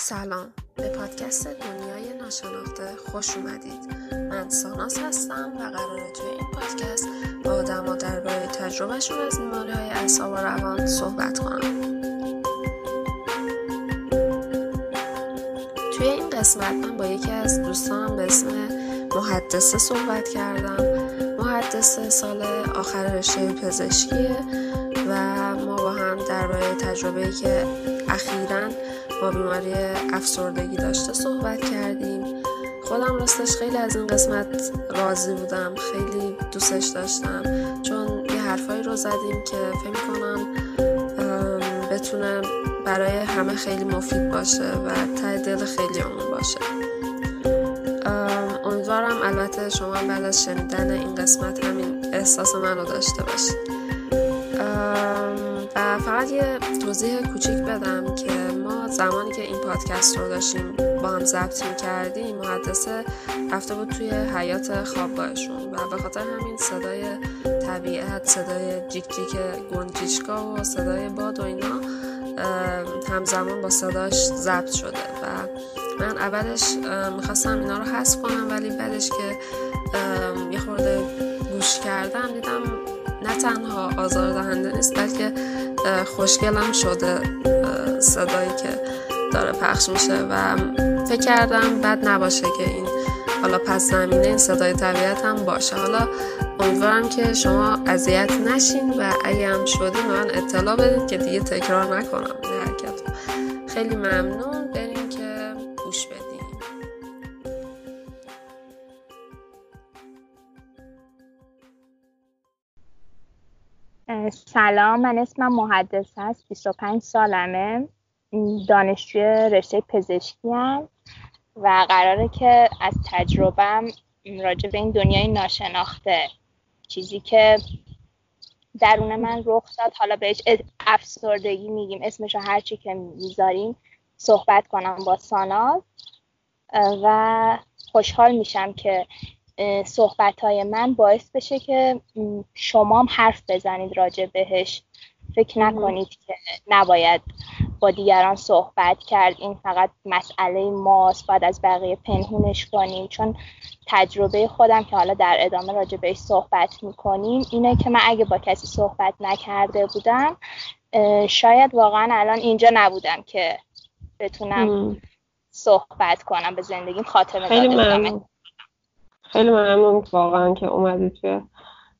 سلام. به پادکست دنیای ناشناخته خوش اومدید. من ساناس هستم و قراره توی این پادکست با آدما درباره تجربهشون از بیماری های اعصاب و روان صحبت کنم. توی این قسمت من با یکی از دوستانم به اسم محدثه صحبت کردم. محدثه سال آخر رشته پزشکیه و ما با هم درباره تجربه که اخیرا با بیماری افسردگی داشته صحبت کردیم. خودم راستش خیلی از این قسمت راضی بودم خیلی دوستش داشتم چون یه حرفایی رو زدیم که فکر کنم بتونه برای همه خیلی مفید باشه و ته دل خیلی همون باشه امیدوارم البته شما بعد از شنیدن این قسمت همین احساس من رو داشته باشید. و فقط یه توضیح کوچیک بدم که زمانی که این پادکست رو داشتیم با هم ضبط کردیم محدثه رفته بود توی حیات خوابگاهشون و به خاطر همین صدای طبیعت صدای جیک جیک گنجیشکا و صدای باد و اینا همزمان با صداش ضبط شده و من اولش می‌خواستم اینا رو حذف کنم ولی بعدش که یه خورده گوش کردم دیدم نه تنها آزار دهنده نیست بلکه خوشگلم شده. صدایی که داره پخش میشه و فکر کردم بد نباشه که این حالا پس زمینه این صدای طبیعت هم باشه. حالا امیدوارم که شما اذیت نشین و اگه هم شدی من اطلاع بدید که دیگه تکرار نکنم. حرکت خیلی ممنون. سلام. من اسمم محدث هست 25 سالمه. دانشجوی رشته پزشکی هم و قراره که از تجربم راجع به این دنیای ناشناخته چیزی که درون من رخ داد حالا بهش افسردگی میگیم. اسمش رو هرچی که می‌ذاریم صحبت کنم با ساناز. و خوشحال میشم که صحبت های من باعث بشه که شما هم حرف بزنید راجع بهش. فکر نکنید که نباید با دیگران صحبت کرد. این فقط مسئله ماست باید از بقیه پنهونش کنیم. چون تجربه خودم که حالا در ادامه راجع بهش صحبت می‌کنیم اینه که من اگه با کسی صحبت نکرده بودم شاید واقعا الان اینجا نبودم که بتونم صحبت کنم به زندگیم خاتمه خیلی ممنون. خیلی ممنون واقعا که اومدی توی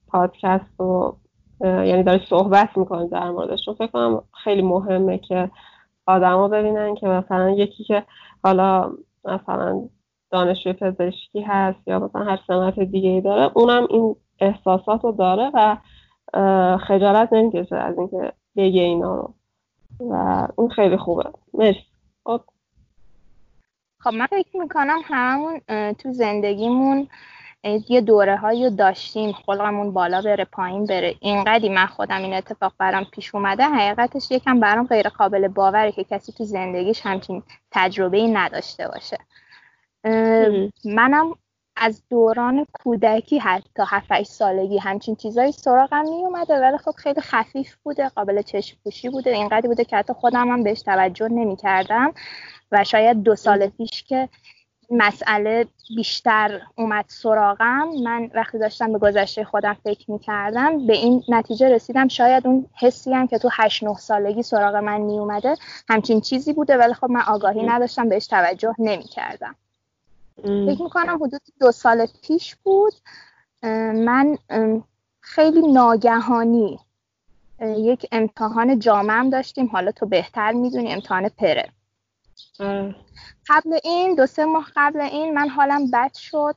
پادکست و یعنی داری صحبت می‌کنی در موردش. فکر کنم خیلی مهمه که آدما ببینن که مثلا یکی که حالا مثلا دانشجوی پزشکی هست یا مثلا هر سمت دیگه ای داره اونم این احساسات رو داره و خجالت نمی‌کشه از اینکه بگه اینا رو. و این خیلی خوبه. مرسی. خب من فکر می‌کنم همون تو زندگیمون یه دوره هایی داشتیم خلقمون بالا بره پایین بره. اینقدی من خودم این اتفاق برام پیش اومده. حقیقتش یکم برام غیر قابل باوره که کسی تو زندگیش همچین تجربه ای نداشته باشه. منم از دوران کودکی حتی 7 سالگی همچین چیزایی سراغم می اومده ولی خب خیلی خفیف بوده قابل چشم پوشی بوده. اینقدر بوده که حتی خودم هم بهش توجه نمی کردم و شاید دو سال پیش که مسئله بیشتر اومد سراغم من وقتی داشتم به گذشته خودم فکر می‌کردم به این نتیجه رسیدم. شاید اون حسی هم که تو هشت نه سالگی سراغ من می اومده همچین چیزی بوده ولی خب من آگاهی نداشتم بهش توجه نمی‌کردم. فکر می‌کنم حدود دو سال پیش بود من خیلی ناگهانی یک امتحان جامعه داشتیم. حالا تو بهتر می‌دونی امتحان پره. قبل این دو سه ماه قبل این من حالم بد شد.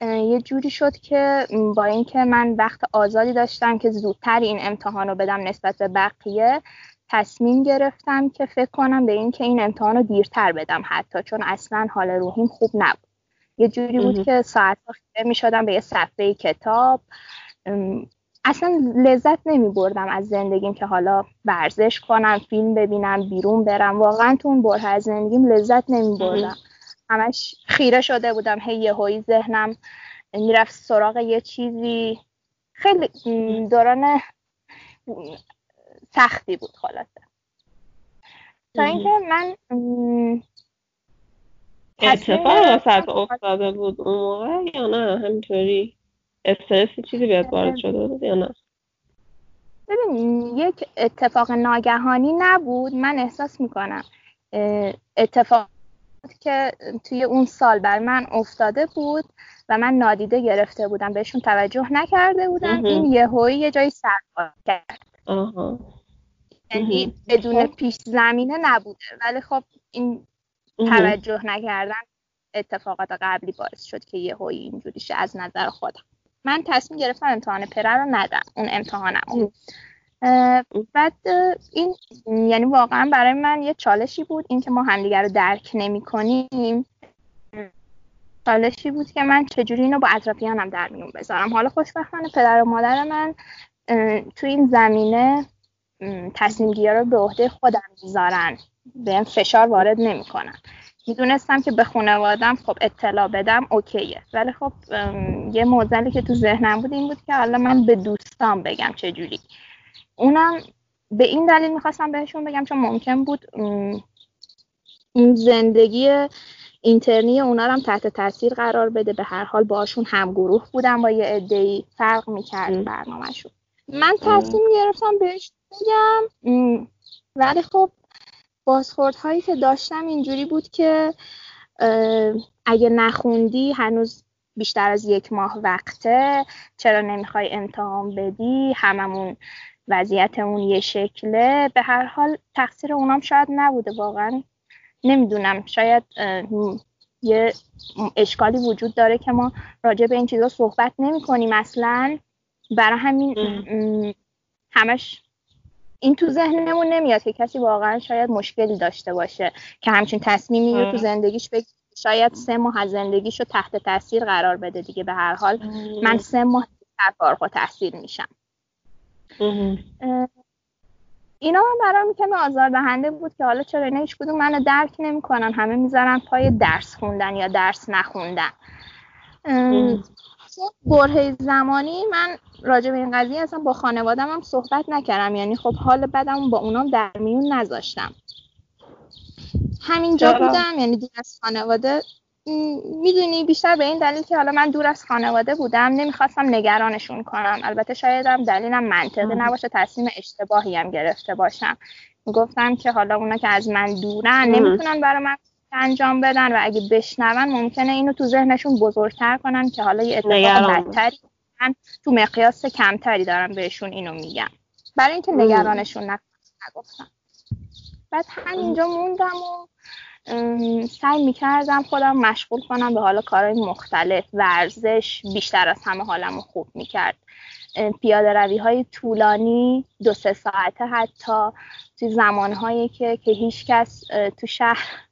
یه جوری شد که با اینکه من وقت آزادی داشتم که زودتر این امتحان رو بدم نسبت به بقیه تصمیم گرفتم که فکر کنم به اینکه این امتحان رو دیرتر بدم حتی چون اصلا حال روحیم خوب نبود. یه جوری بود که ساعت خیره می شدم به یه صفحه کتاب. اصلا لذت نمی بردم از زندگیم که حالا ورزش کنم فیلم ببینم بیرون برم. واقعا تو اون بره از زندگیم لذت نمی بردم همش خیره شده بودم. هی یه ذهنم می‌رفت سراغ یه چیزی. خیلی دوران سختی بود خلاصه. تا اینکه من اتفاق وسط افتاده بود اون موقع یا نه؟ همینطوری. استرسی چیزی بیاد وارد شده بود یا نه؟ ببین یک اتفاق ناگهانی نبود من احساس می‌کنم. اتفاق که توی اون سال بر من افتاده بود و من نادیده گرفته بودم بهشون توجه نکرده بودم. این یهویی یه جایی سر کرد. یعنی بدون خب. پیش زمینه نبوده. ولی خب این توجه نکردن اتفاقات قبلی باعث شد که یه هایی اینجوری شه از نظر خودم. من تصمیم گرفتم امتحان پره رو ندم اون امتحانم بعد این یعنی واقعا برای من یه چالشی بود اینکه ما همدیگر رو درک نمی کنیم چالشی بود که من چجوری اینو با اطرافیانم در میون بذارم. حالا خوشبختانه پدر و مادر من تو این زمینه تصمیم رو به عهده خودم می‌ذارن. به فشار وارد نمی‌کنن. می‌دونستم که به خانوادم خب اطلاع بدم اوکیه. ولی خب یه موزلی که تو ذهنم بود این بود که حالا من به دوستان بگم چجوری. اونم به این دلیل می‌خواستم بهشون بگم چون ممکن بود این زندگی اینترنی اونا رو هم تحت تاثیر قرار بده. به هر حال باشون همگروه بودم با یه ای فرق می‌کرد برنامهشون. من تصمیم گرفتم بهش بگم ولی خب بازخوردهایی که داشتم اینجوری بود که اگه نخوندی هنوز بیشتر از یک ماه وقته چرا نمی‌خوای امتحان بدی؟ هممون وضعیتمون یه شکله. به هر حال تقصیر اونام شاید نبوده واقعا. نمی‌دونم شاید یه اشکالی وجود داره که ما راجع به این چیزا صحبت نمی کنیم اصلا. برای همین همش این تو ذهنمون نمیاد که کسی واقعا شاید مشکلی داشته باشه که همچین تصمیمی رو تو زندگیش بگیره. شاید سه ماه از زندگیش رو تحت تاثیر قرار بده دیگه به هر حال. من سه ماه در فارغ تاثیر میشم. اینا هم برام کمی آزار دهنده بود که حالا چرا اینا هیچ کدوم منو درک نمی‌کنن. همه می‌ذارن پای درس خوندن یا درس نخوندن. برهه زمانی من راجع به این قضیه اصلا با خانوادم هم صحبت نکردم. یعنی خب حال بدم با اونام در میون نذاشتم. همینجا بودم. یعنی دور از خانواده. می‌دونی بیشتر به این دلیل که حالا من دور از خانواده بودم نمی‌خواستم نگرانشون کنم. البته شاید هم دلیلم منطقی نباشه تصمیم اشتباهی هم گرفته باشم. گفتم که حالا اونا که از من دورن نمی‌تونن برای من انجام بدن و اگه بشنون ممکنه اینو تو ذهنشون بزرگتر کنن که حالا یه اتفاق بدتری من تو مقیاس کمتری دارم بهشون اینو میگم برای اینکه نگرانشون نگفتم بعد همینجا موندم و سعی می‌کردم خودم مشغول کنم به حالا کارهای مختلف. ورزش بیشتر از همه حالم خوب می‌کرد. پیاده روی های طولانی دو سه ساعته حتی توی زمانهایی که که هیچ کس تو شهر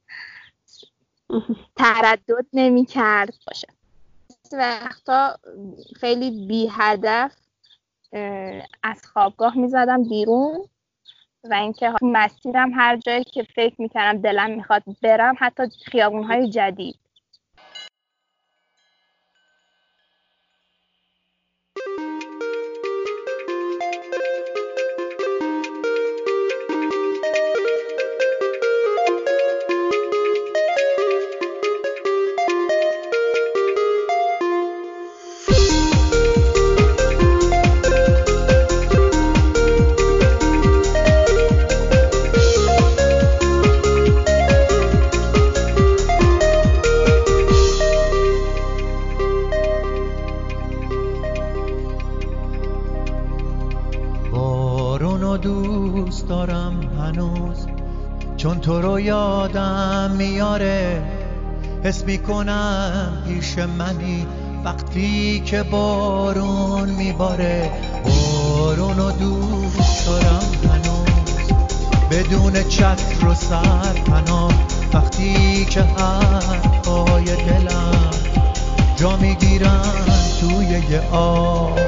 تردد نمی کرد باشه وقتا خیلی بی هدف از خوابگاه می زدم بیرون و اینکه مسیرم هر جایی که فکر می‌کردم دلم می‌خواد برم حتی خیابونهای جدید. حس می‌کنم پیش منی. وقتی که بارون میباره بارون و دوست دارم هنوز. بدون چتر و سرپناه وقتی که حرفای دلم جا می‌گیرن توی یه آب.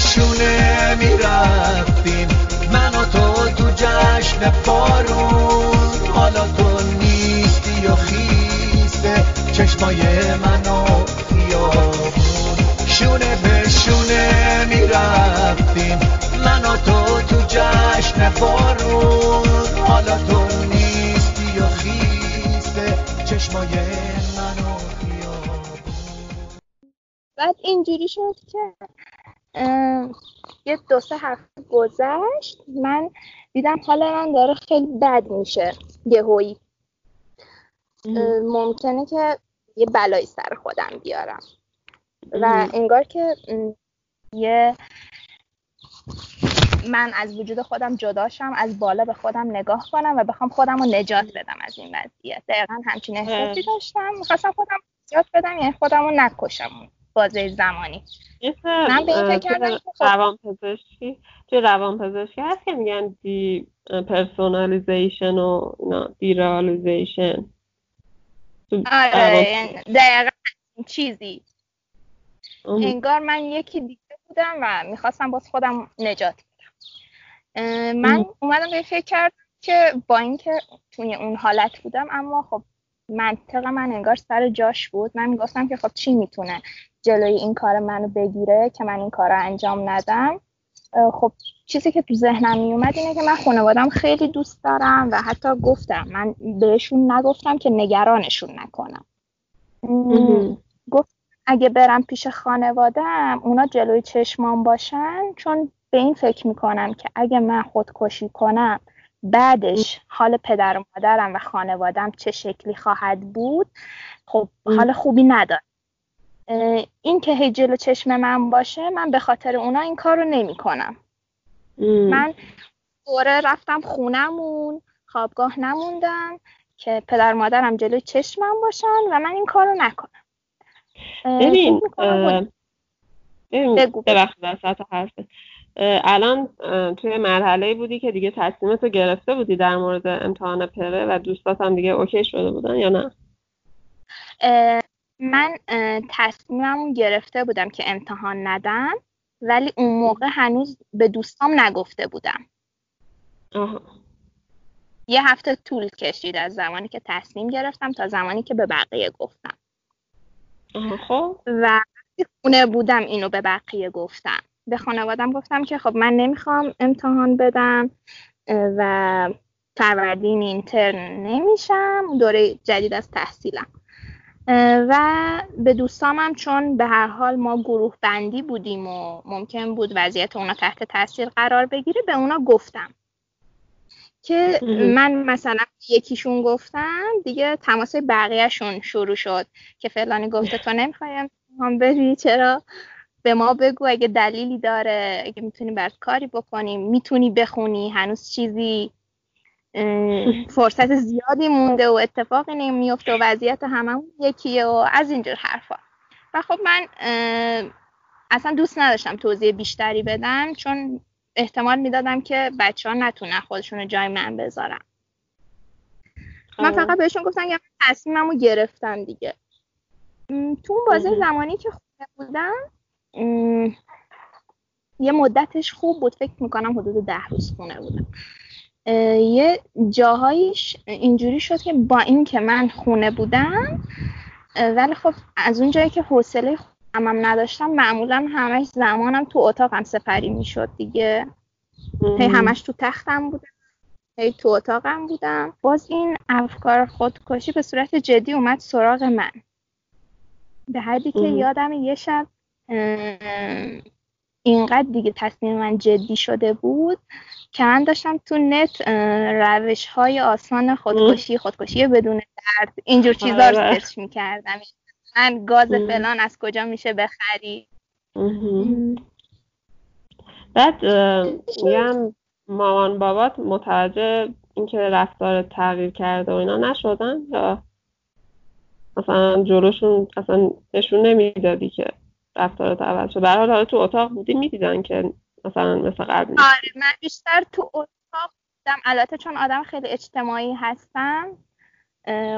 شونه می‌رفتیم. من و تو تو جشن بارون حالا تو نیستی و خیسته. چشمای من و خیابون. شونه به شونه می‌رفتیم. من و تو تو جشن بارون حالا تو نیستی و خیسته. چشمای منو بعد اینجوری شد که یه دو سه هفته گذشت. من دیدم حال من داره خیلی بد میشه یهویی. ممکنه که یه بلایی سر خودم بیارم. و انگار که یه من از وجود خودم جداشم از بالا به خودم نگاه کنم و بخوام خودم رو نجات بدم از این وضعیت. دقیقا همچین احساسی داشتم. می‌خواستم خودم نجات بدم یعنی خودم رو نکشم. بازه زمانی. من به این فکر کردم خب روان پزشکی توی روان پزشکی هست که میگن depersonalization و derealization آره یعنی دقیقا چیزی. انگار من یکی دیگه بودم و می‌خواستم باز خودم نجات بدم. من اومدم به فکر کردم که با اینکه توی اون حالت بودم اما خب منطق من انگار سر جاش بود. من می‌گفتم که خب چی می‌تونه جلوی این کار منو بگیره که من این کار رو انجام ندم. خب چیزی که تو ذهنم میومد اینه که من خانوادم خیلی دوست دارم و حتی گفتم من بهشون نگفتم که نگرانشون نکنم. گفت اگه برم پیش خانوادم اونا جلوی چشمان باشن چون به این فکر می‌کنم که اگه من خودکشی کنم بعدش حال پدر و مادرم و خانوادم چه شکلی خواهد بود؟ خب حال خوبی نداره. این که هی جلو چشم من باشه من به خاطر اونا این کار رو نمی کنم من دوره رفتم خونمون خوابگاه نموندم که پدر مادرم جلوی چشمم باشن و من این کار رو نکنم ببین ببخشید حرفت الان توی مرحله بودی که دیگه تصمیمتو گرفته بودی در مورد امتحان پره و دوستات هم دیگه اوکی شده بودن یا نه؟ من تصمیمم گرفته بودم که امتحان ندم ولی اون موقع هنوز به دوستام نگفته بودم. یه هفته طول کشید از زمانی که تصمیم گرفتم تا زمانی که به بقیه گفتم. خب. و خونه بودم اینو به بقیه گفتم. به خانوادم گفتم که خب من نمی‌خوام امتحان بدم و فروردین اینترن نمیشم دوره جدید از تحصیلم. و به دوستامم چون به هر حال ما گروه بندی بودیم و ممکن بود وضعیت اونا تحت تاثیر قرار بگیره به اونا گفتم که من مثلا یکیشون گفتم دیگه تماس بقیهشون شروع شد که فلانی گفته تو نمی‌خوایم هم بری چرا؟ به ما بگو اگه دلیلی داره اگه می‌تونی برات کاری بکنیم می‌تونی بخونی هنوز چیزی فرصت زیادی مونده و اتفاقی نمیفته و وضعیت هممون یکیه و از اینجور حرفا. و خب من اصلا دوست نداشتم توضیح بیشتری بدم چون احتمال می‌دادم که بچه ها نتونن خودشون رو جای من بذارم من فقط بهشون گفتم که تصمیمم رو گرفتم دیگه تو اون بازه زمانی که خونه بودم یه مدتش خوب بود. فکر می‌کنم حدود ده روز خونه بودم. یه جاهایش اینجوری شد که با این که من خونه بودم ولی خب از اون جایی که حوصله خودم نداشتم معمولا همش زمانم تو اتاقم سپری می‌شد دیگه. هی همش تو تختم بودم. هی تو اتاقم بودم. باز این افکار خودکشی به صورت جدی اومد سراغ من. به حدی که یادم یه شب اینقدر دیگه تصمیم من جدی شده بود که من داشتم تو نت روش های آسان خودکشی خودکشی بدون درد اینجور چیزا رو آره. سرچ می‌کردم. من گاز فلان از کجا میشه بخری؟ بعد میگم مامان بابات متوجه اینکه رفتار تغییر کرده و اینا نشدن یا مثلا جلوشون اصلا نشون نمی‌دادی که؟ رفتارت عوض شد. برای تو اتاق بودی می‌دیدن که مثلا مثل قبل آره من بیشتر تو اتاق بودم. البته چون آدم خیلی اجتماعی هستم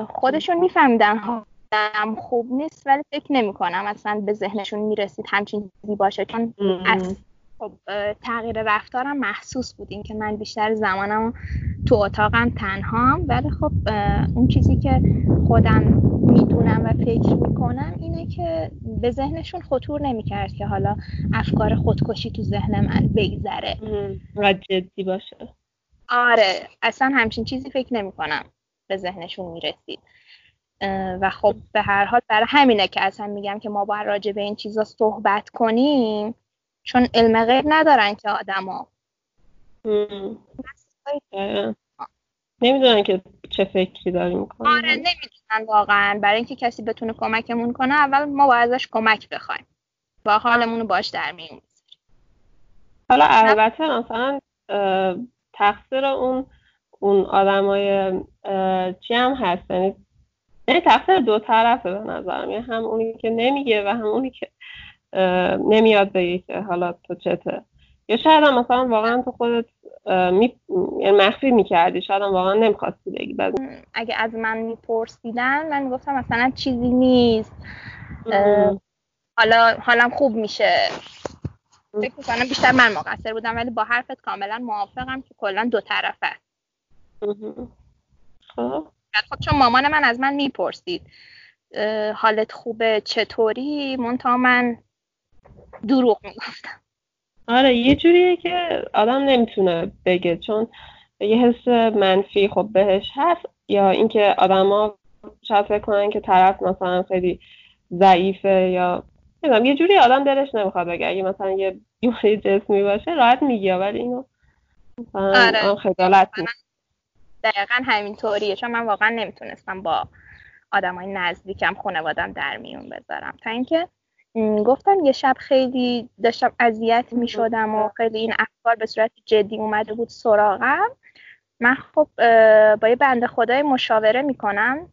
خودشون میفهمیدن حالم خوب نیست ولی فکر نمی کنم اصلا به ذهنشون می‌رسید همچین چیزی باشه. چون از خب تغییر رفتارم محسوس بود. که من بیشتر زمانم تو اتاقم تنهام. ولی خب اون چیزی که خودم می‌دونم و فکر می‌کنم اینه که به ذهنشون خطور نمی‌کرد که حالا افکار خودکشی تو ذهن من بگذره. و جدی باشه. آره اصلا همچین چیزی فکر نمی کنم به ذهنشون می‌رسید. و خب به هر حال برای همینه که اصلا میگم که ما باید راجع به این چیزا صحبت کنیم. چون علم غیب ندارن که آدما. نمی‌دونن که چه فکری داری می‌کنن. آره نمی‌دونن واقعا. برای اینکه کسی بتونه کمکمون کنه اول ما باید ازش کمک بخوایم. با حالمون رو باش در میون حالا البته مثلا تقصیر اون اون آدمای چی هم هست؟ یعنی یعنی تقصیر دو طرفه به نظرم. یعنی هم اونی که نمیگه و هم اونی که نمیاد بگه که حالا تو چته یا شاید هم مثلا واقعا تو خودت می... یعنی مخفی می‌کردی شاید هم واقعا نمی‌خواستی بگی. بعد اگه از من میپرسیدن من گفتم مثلا چیزی نیست. حالا حالم خوب میشه. فکر می‌کنم بیشتر من مقصر بودم ولی با حرفت کاملا موافقم که کلا دو طرفه. خب. خب چون مامان من از من می‌پرسید حالت خوبه چطوری؟ منتها من دروغ می‌گفتم. آره یه جوریه که آدم نمی‌تونه بگه چون یه حس منفی خب بهش هست. یا اینکه آدما شاید فکر کنن که طرف مثلا خیلی ضعیفه یا نمی‌دونم یه جوری آدم دلش نمی‌خواد بگه. اگه مثلا یه بیماری جسمی باشه راحت میگه ولی اینو آره. خجالت دقیقا همینطوریه چون من واقعا نمی‌تونستم با آدمای نزدیکم خانوادم در میون بذارم. تا اینکه گفتم یه شب خیلی داشتم اذیت می شدم و خیلی این افکار به صورت جدی اومده بود سراغم. من خب با یه بنده خدای مشاوره می‌کنم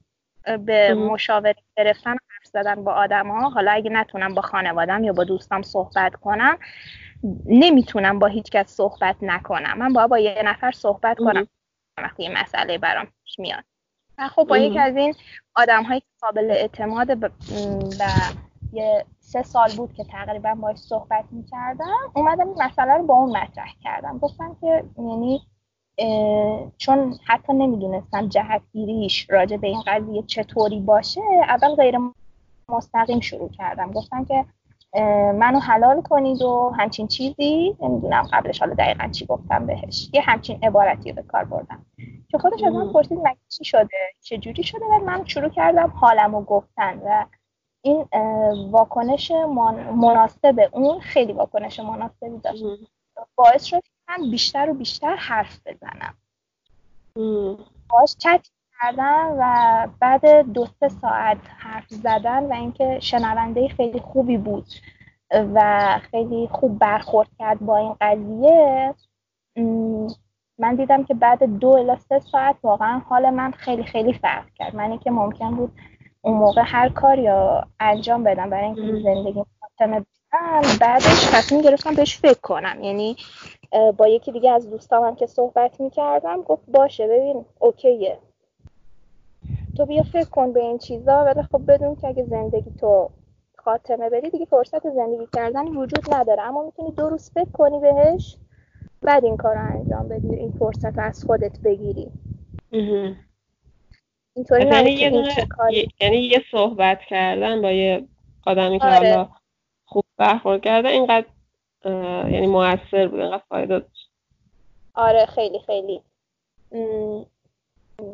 به مشاوره گرفتن حرف زدن با آدم ها حالا اگه نتونم با خانوادم یا با دوستم صحبت کنم نمی‌تونم با هیچ کس صحبت نکنم. من باید با یه نفر صحبت کنم وقتی یه مسئله برام پیش میاد. و خب با یکی از این آدم هایی که قابل اعتماد و یه سه سال بود که تقریبا باش صحبت می‌کردم. اومدم این مسئله رو با اون مطرح کردم. گفتم که یعنی چون حتی نمی‌دونستم جهتگیریش راجع به این قضیه چطوری باشه اول غیر مستقیم شروع کردم. گفتم که منو حلال کنید و همچین چیزی نمی‌دونم قبلش حالا دقیقا چی گفتم بهش. یه همچین عبارتی به کار بردم. که خودش از من پرسید مگه چی شده؟ چه جوری شده؟ و من شروع کردم حالمو گفتن و این واکنش مناسب اون خیلی واکنش مناسبی داشت. باعث شد که من بیشتر و بیشتر حرف بزنم. باش چت کردم و بعد دو سه ساعت حرف زدن و اینکه شنونده خیلی خوبی بود و خیلی خوب برخورد کرد با این قضیه من دیدم که بعد دو الا سه ساعت واقعا حال من خیلی خیلی فرق کرد. من که ممکن بود اون موقع هر کار یا انجام بدم برای اینکه زندگی فاطمه بعدش تصمیم گرفتم بهش فکر کنم. یعنی با یکی دیگه از دوستامم که صحبت می‌کردم گفت باشه ببین اوکیه. تو بیا فکر کن به این چیزا ولی خب بدون که اگه زندگی تو خاتمه بدی دیگه فرصت زندگی کردن وجود نداره. اما می‌تونی دو روز فکر کنی بهش بعد این کار رو انجام بدی این فرصت رو از خودت بگیری. اینطوری یعنی یه یعنی یه صحبت کردن با یه آدمی که آره. حالا خوب برخورد کرده اینقدر یعنی موثر بود اینقدر فایده داشت. آره خیلی خیلی.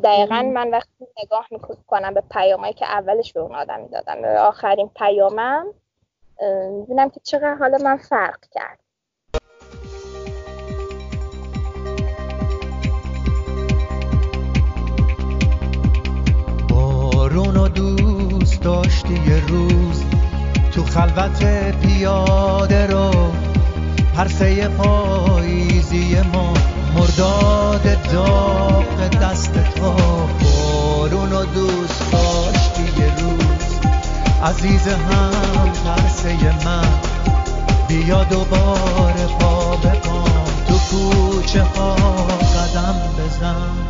دقیقا من وقتی نگاه می‌کنم به پیامایی که اولش به اون آدمی دادم به آخرین پیامم می‌بینم که چقدر حالا من فرق کرد. بارون و دوست داشتی یه روز تو خلوت پیاده رو. پرسه پاییزی ما مرداد داغ دست تا بارون و دوست داشتی یه روز. عزیز هم پرسه من. بیا دوباره پا به تو کوچه ها قدم بزن.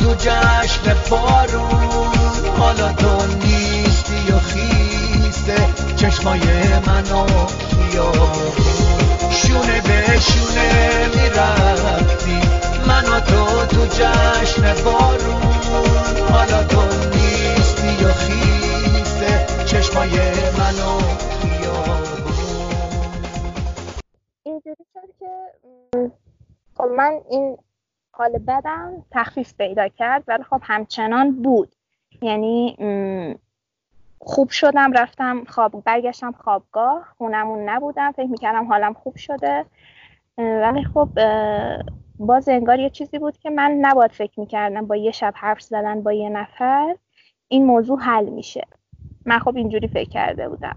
تو جشن بارون حالا تو نیستی و خیسته. چشمای منو خیابون. شونه به شونه می‌رفتیم من و تو تو جشن بارون حالا تو نیستی و خیسته. چشمای منو خیابون. اینجوری شد که خب من این حال بدم تخفیف پیدا کرد ولی خب همچنان بود. یعنی خوب شدم رفتم خواب برگشتم خوابگاه خونمون نبودم فکر می‌کردم حالم خوب شده. ولی خب باز انگار یه چیزی بود که من نباید فکر می‌کردم با یه شب حرف زدن با یه نفر این موضوع حل میشه. من خب اینجوری فکر کرده بودم.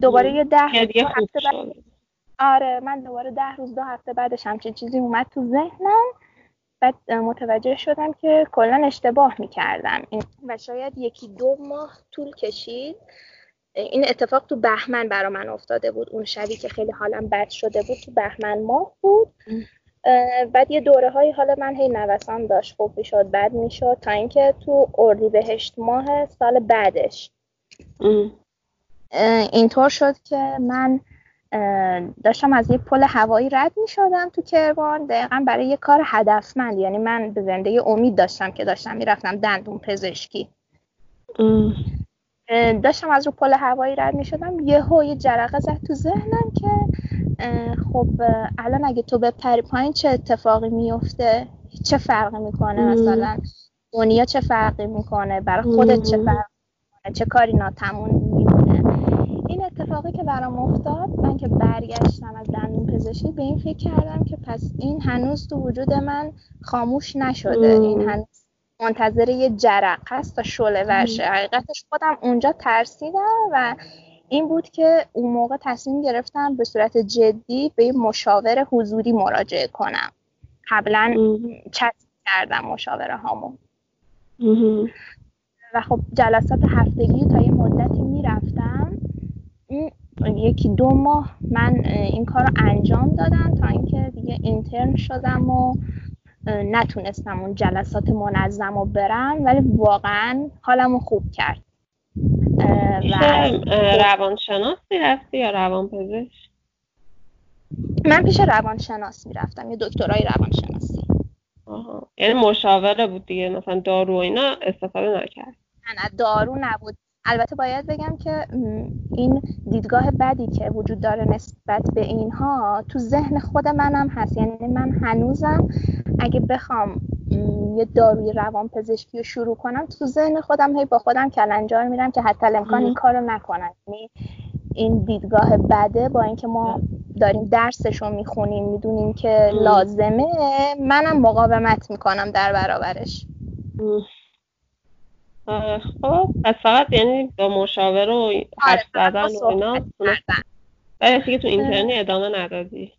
دوباره یه ده هفته بعد آره من دوباره ده روز دو هفته بعدش همچین چیزی اومد تو ذهنم. بعد متوجه شدم که کلا اشتباه می‌کردم. و شاید یکی دو ماه طول کشید. این اتفاق تو بهمن برا من افتاده بود. اون شبی که خیلی حالم بد شده بود تو بهمن ماه بود. بعد یه دوره های حال من هی نوسان داشت. خوب می‌شد بد می‌شد. تا اینکه تو بهشت ماه سال بعدش. اینطور شد که من داشتم از یه پل هوایی رد می شدم تو کرمان. دقیقا برای یه کار هدفمند. یعنی من به زندگی امید داشتم که داشتم می‌رفتم دندون پزشکی. داشتم از رو پل هوایی رد می شدم یه یه جرقه زد تو ذهنم که خب الان اگه تو بپری پایین چه اتفاقی میفته چه فرقی می‌کنه؟ مثلا دنیا چه فرقی می‌کنه؟ برای خودت چه فرقی می‌کنه؟ چه کاری ناتمون اتفاقی که برام افتاد من که برگشتم از دندون پزشکی به این فکر کردم که پس این هنوز تو وجود من خاموش نشده. این هنوز منتظر یه جرق هست تا شله ورشه حقیقتش خودم اونجا ترسیدم و این بود که اون موقع تصمیم گرفتم به صورت جدی به مشاور حضوری مراجعه کنم. قبلا چت کردم مشاوره هامون و خب جلسات هفتگی تا یه مدتی یکی دو ماه من این کار رو انجام دادم تا اینکه دیگه اینترن شدم و نتونستم اون جلسات منظم رو برم ولی واقعا حالم رو خوب کرد. روانشناس می‌رفتی یا روانپزشک؟ من پیش روانشناس می‌رفتم یه دکترای روانشناسی. آها. یعنی مشاوره بود دیگه مثلا دارو و اینا استفاده نکرد. نه نه دارو نبود. البته باید بگم که این دیدگاه بدی که وجود داره نسبت به اینها تو ذهن خود منم هست. یعنی من هنوزم اگه بخوام یه داروی روان پزشکی رو شروع کنم تو ذهن خودم هی با خودم کلنجار میرم که حتی امکان این کارو نکنم. یعنی این دیدگاه بده با اینکه ما داریم درسش رو می‌خونیم می‌دونیم که لازمه منم مقاومت می‌کنم در برابرش. خب از فقط یعنی با مشاور و حرف آره، زدن و اینا ولی تو اینترنی ادامه ندادی.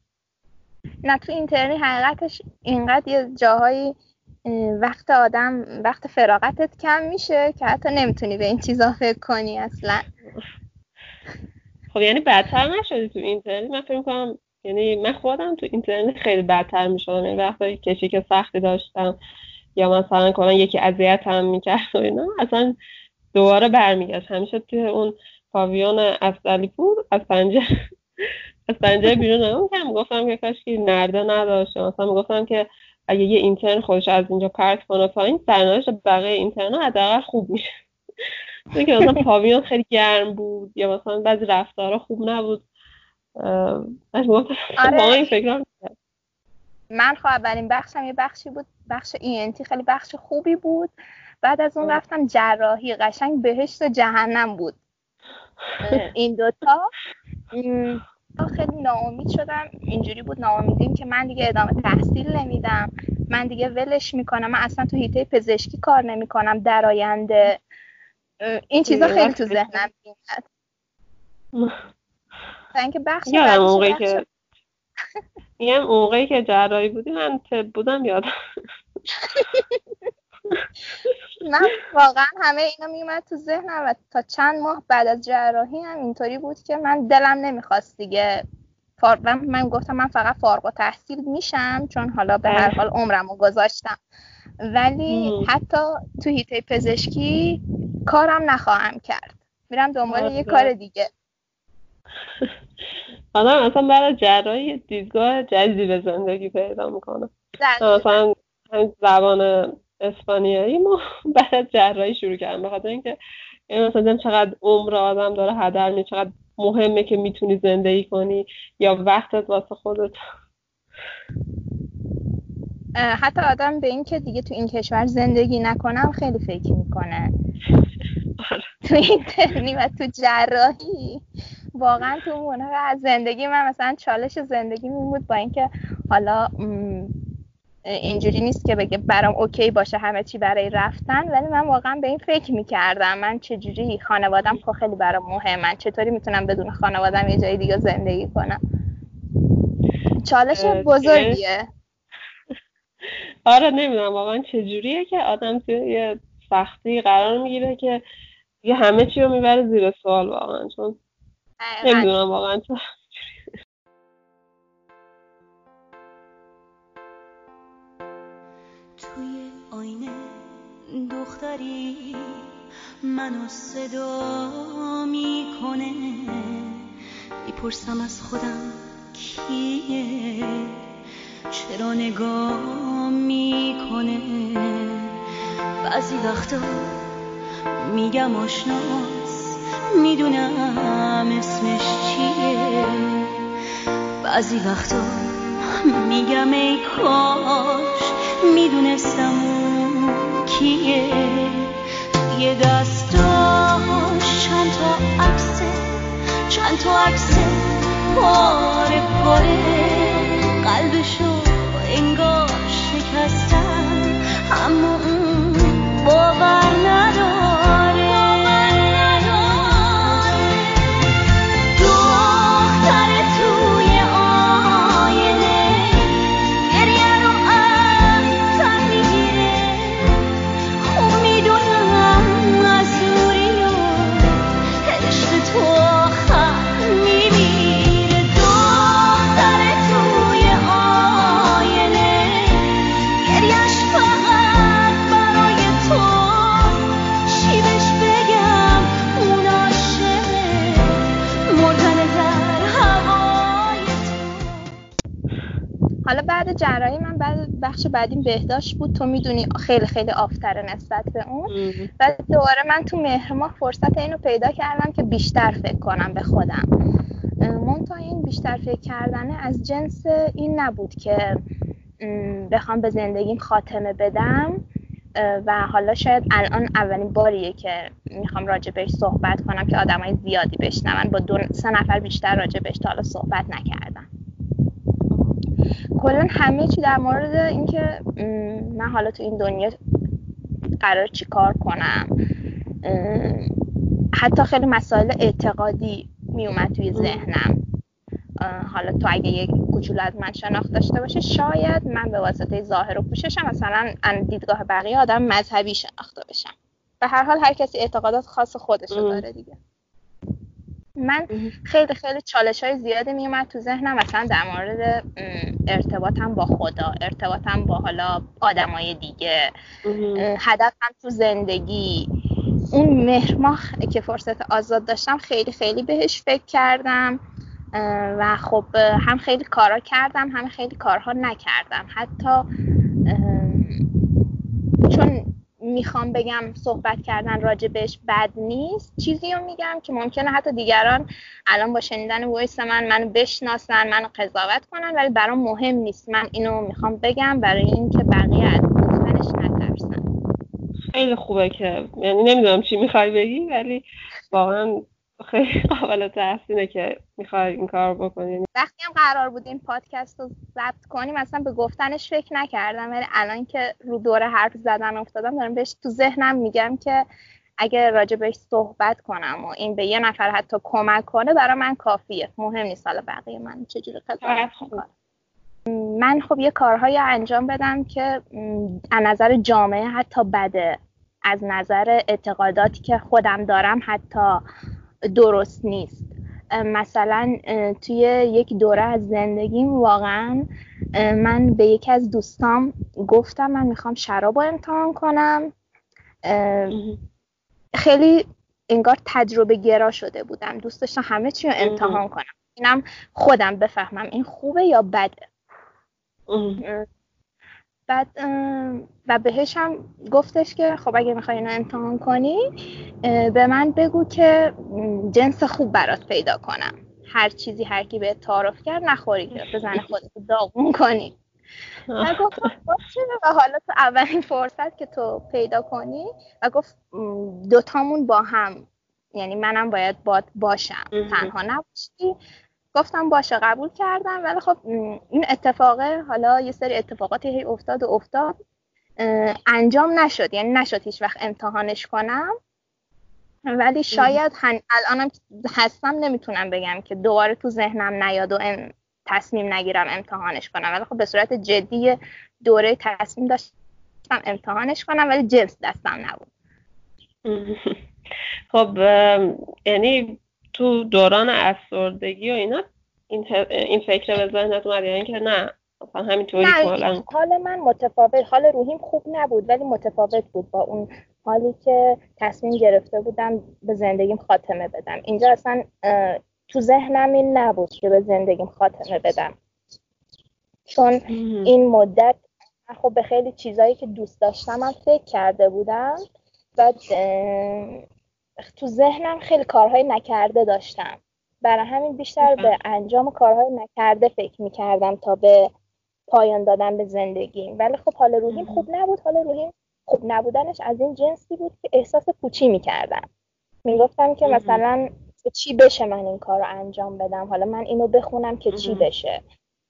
نه تو اینترنی حقیقتش اینقدر یه جاهایی وقت آدم وقت فراغتت کم میشه که حتی نمی‌تونی به این چیزا فکر کنی اصلا. خب یعنی بدتر نشدی تو اینترنت من فکر کنم یعنی من خودم تو اینترنت خیلی بدتر می‌شدم. یعنی وقتی کشی که سختی داشتم. یا مثلا کلا یکی اذیت هم می‌کرد و اینا اصلا دوباره برمیگشت. همیشه توی اون پاویون افضلی پور از پنجه از پنجه بیرون نمی‌کنم گفتم که کاش که نرده نداشت مثلا می‌گفتم که اگه یه اینترن خودش از اینجا پرت کنه پایین سرنوشت بقیه اینترن حداقل خوب میشه. که مثلا پاویون خیلی گرم بود یا مثلا بعضی رفتارا خوب نبود. آره. این فکر من خب اولین بخشم یه بخشی بود بخش اینتی خیلی بخش خوبی بود. بعد از اون رفتم جراحی قشنگ بهشت جهنم بود. این دوتا خیلی ناامید شدم. اینجوری بود ناامیدیم که من دیگه ادامه تحصیل نمیدم. من دیگه ولش می‌کنم. من اصلا تو هیته پزشکی کار نمی‌کنم. در آینده. این چیزا خیلی تو ذهنم میاد. اینکه بخش میگم موقعی که جراحی بودی من تب بودم یادم من واقعا همه اینا میومد تو ذهنم و تا چند ماه بعد از جراحی هم اینطوری بود که من دلم نمی‌خواست دیگه من گفتم من فقط فارغ و تحصیل میشم چون حالا به هر حال عمرمو گذاشتم. ولی حتی تو هیته پزشکی کارم نخواهم کرد. میرم دنبال یه کار دیگه. آدم اصلا برای جراحی دیدگاه جدیدی به زندگی پیدا می‌کنه. مثلا زبان اسپانیایی ما برای جراحی شروع کردم به خاطر اینکه مثلا چقدر عمر آدم داره هدر می چقدر مهمه که می‌تونی زندگی کنی یا وقتت واسه خودت. حتی آدم به این که دیگه تو این کشور زندگی نکنم خیلی فکر می‌کنه. آره. تو اینترنی و تو جراحی. واقعا تو مونه از زندگی من مثلا چالش زندگی می بود با اینکه حالا اینجوری نیست که بگه برام اوکی باشه همه چی برای رفتن ولی من واقعا به این فکر می‌کردم. من چجوری خانوادم خب خیلی برام مهمه. چطوری می‌تونم بدون خانوادم یه جای دیگه زندگی کنم؟ چالش بزرگیه. آره نمی‌دونم. واقعا چجوریه که آدم توی یه سختی قرار می‌گیره که یه همه چی رو می‌بره زیر سوال واقعا. چون نمی‌دونم واقعا توی آینه دختری منو صدا می‌کنه. می‌پرسم از خودم کیه؟ چرا نگاه می‌کنه؟ بعضی وقتا میگم آشناس می‌دونم اسمش چیه. بعضی وقتا میگم ای کاش می‌دونستم کیه. یه دستاش چند تا عکسه چند تا عکسه پاره پاره. جراحی من بعد بخش بعدیم بهداشت بود. تو می‌دونی خیلی خیلی آفتره نسبت به اون. و دوباره من تو مهر ماه فرصت اینو پیدا کردم که بیشتر فکر کنم به خودم. تا این بیشتر فکر کردنه از جنس این نبود که بخوام به زندگیم خاتمه بدم. و حالا شاید الان اولین باریه که می‌خوام راجع بهش صحبت کنم که آدمای زیادی بشنون. با دو سه نفر بیشتر راجع بهش تا حالا صحبت نکردم. کلا همه چی در مورد اینکه من حالا تو این دنیا قرار چی کار کنم. حتی خیلی مسائل اعتقادی میومد توی ذهنم. حالا تو اگه یک کوچولو از من شناخت داشته باشه شاید من به واسطه ظاهر و پوششم مثلا ان دیدگاه بقیه آدم مذهبی شناخته بشم. به هر حال هر کسی اعتقادات خاص خودش داره دیگه. من خیلی خیلی چالش های زیادی میومد تو ذهنم. مثلا در مورد ارتباطم با خدا ارتباطم با حالا آدمای دیگه هدفم تو زندگی. اون مهر که فرصت آزاد داشتم خیلی خیلی بهش فکر کردم و خب هم خیلی کارا کردم هم خیلی کارها نکردم. حتی چون می‌خوام بگم صحبت کردن راجع بهش بد نیست. چیزی رو میگم که ممکنه حتی دیگران الان با شنیدن وایس من منو بشناسن منو قضاوت کنن ولی برام مهم نیست. من اینو می‌خوام بگم برای اینکه بقیه از گفتنش نترسن. خیلی خوبه که یعنی نمی‌دونم چی می‌خوای بگی ولی واقعا خیلی قابل تحسینه که می‌خوای این کار بکنی. وقتی هم قرار بود این پادکست رو ضبط کنیم اصلا به گفتنش فکر نکردم. ولی الان که رو دور حرف زدن افتادم دارم بهش تو ذهنم میگم که اگر راجع بهش صحبت کنم و این به یه نفر حتی کمک کنه برای من کافیه. مهم نیست حالا بقیه من چجوری قضاوت می‌کنم. من خب یه کارهایی انجام بدم که از نظر جامعه حتی بده. از نظر اعتقاداتی که خودم دارم حتی درست نیست. مثلا توی یک دوره از زندگیم واقعا من به یکی از دوستام گفتم من می‌خوام شراب رو امتحان کنم. خیلی انگار تجربه گرا شده بودم. دوست داشتم همه چی رو امتحان کنم. اینم خودم بفهمم. این خوبه یا بده؟ بعد و بهش هم گفتش که خب اگه می‌خوای اینو امتحان کنی به من بگو که جنس خوب برات پیدا کنم. هر چیزی هر کی به تعارف کرد نخوری که بزن خودت داغون کنی. و گفتم و حالا تو اولین فرصت که تو پیدا کنی و گفت دوتامون با هم یعنی منم باید باد باشم. تنها نباشی. گفتم باشه قبول کردم. ولی خب این اتفاقه حالا یه سری اتفاقاتی هی افتاد و افتاد. انجام نشد. یعنی نشد هیچ وقت امتحانش کنم. ولی شاید هن... الانم هستم نمی‌تونم بگم که دوباره تو ذهنم نیاد و تصمیم نگیرم امتحانش کنم. ولی خب به صورت جدی دوره تصمیم داشتم امتحانش کنم ولی جنس دستم نبود. خب یعنی تو دوران افسردگی و اینا این, این فکر به ذهنت اومد یعنی که نه مثلا همینطوری نه حال من متفاوت حال روحیم خوب نبود ولی متفاوت بود با اون حالی که تصمیم گرفته بودم به زندگیم خاتمه بدم. اینجا اصلا تو ذهنم این نبود که به زندگیم خاتمه بدم. چون این مدت خب به خیلی چیزایی که دوست داشتم من فکر کرده بودم بعد تو ذهنم خیلی کارهای نکرده داشتم. برای همین بیشتر به انجام کارهای نکرده فکر می‌کردم تا به پایان دادن به زندگیم ولی خب حال روحیم خوب نبود. حال روحیم خوب نبودنش از این جنسی بود که احساس پوچی می‌کردم. می‌گفتم که مثلا چی بشه من این کار رو انجام بدم؟ حالا من اینو بخونم که چی بشه؟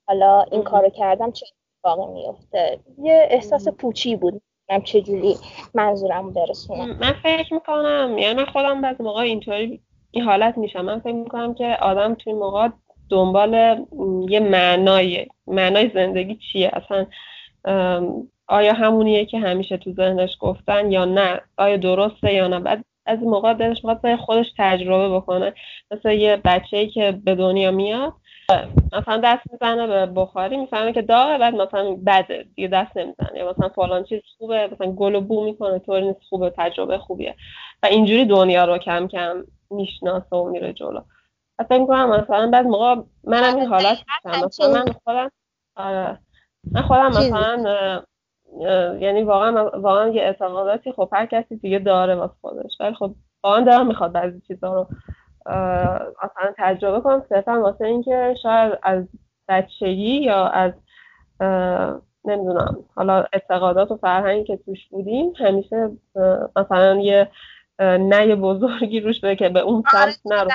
حالا این کارو کردم چه اتفاقی میفته یه احساس پوچی بود. من چجوری منظورم برسونم من فکر می‌کنم یعنی من خودم بعض موقع اینطوری این حالت میشم. من فکر می‌کنم که آدم توی موقع دنبال یه معنای معنای زندگی چیه؟ اصلا آیا همونیه که همیشه تو ذهنش گفتن یا نه؟ آیا درسته یا نه؟ بعد از این موقع دلش می‌خواد خودش تجربه بکنه. مثل یه بچه که به دنیا میاد مثلا دست می‌زنه به بخاری می‌فهمه که داغه بعد مثلا بده. دیگه دست نمی‌زنه. یا مثلا فلان چیز خوبه مثلا گل و بو می‌کنه طوری نیست خوبه تجربه خوبیه. و اینجوری دنیا رو کم کم می‌شناسه و میره جلو. اصلا می‌کنم مثلا بعد موقع منم این حالت مثلا من خودم آره. من خودم مثلا یعنی واقعا واقعا یه اعتقاداتی خب هر کسی دیگه داره واسه خودش. ولی خب واقعا دارم می‌خواد بعضی چیزا رو اصلا تجربه کنم. صرفا واسه اینکه شاید از بچگی یا از نمی‌دونم حالا اعتقادات و فرهنگی که توش بودیم همیشه مثلا یه نه بزرگی روش بده که به اون آره سمت نرو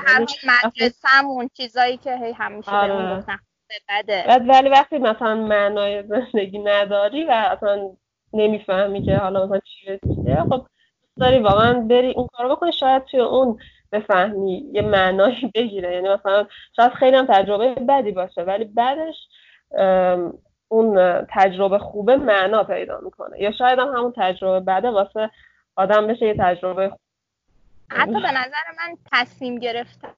مدرسه چیزایی که هی همیشه آره. بده. بعد ولی وقتی مثلا معنای زندگی نداری و اصلا نمی‌فهمی که حالا مثلا چیه چیه خب داری واقعا بری اون کارو بکنی شاید توی اون بفهمی یه معنایی بگیره. یعنی مثلا شاید خیلی هم تجربه بدی باشه ولی بعدش اون تجربه خوبه معنا پیدا می‌کنه. یا شاید هم همون تجربه بده واسه آدم بشه یه تجربه حتی به نظر من تصمیم گرفتن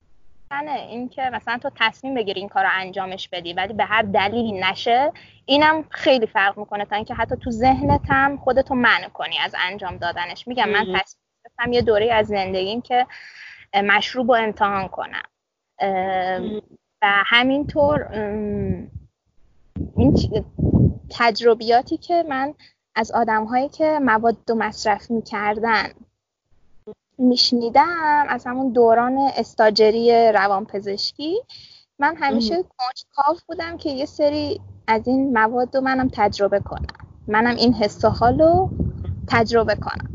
این که مثلا تو تصمیم بگیری این کار رو انجامش بدی ولی به هر دلیلی نشه اینم خیلی فرق می‌کنه تا اینکه حتی تو ذهنت هم خودتو منع کنی از انجام دادنش. میگم من تصمیم گرفتم یه دوره از زندگیم که مشروب رو امتحان کنم. و همینطور این تجربیاتی که من از آدم هایی که مواد رو مصرف می‌کردن میشنیدم از همون دوران استاجری روانپزشکی من همیشه کنجکاو بودم که یه سری از این مواد رو منم تجربه کنم. منم این حس و حال تجربه کنم.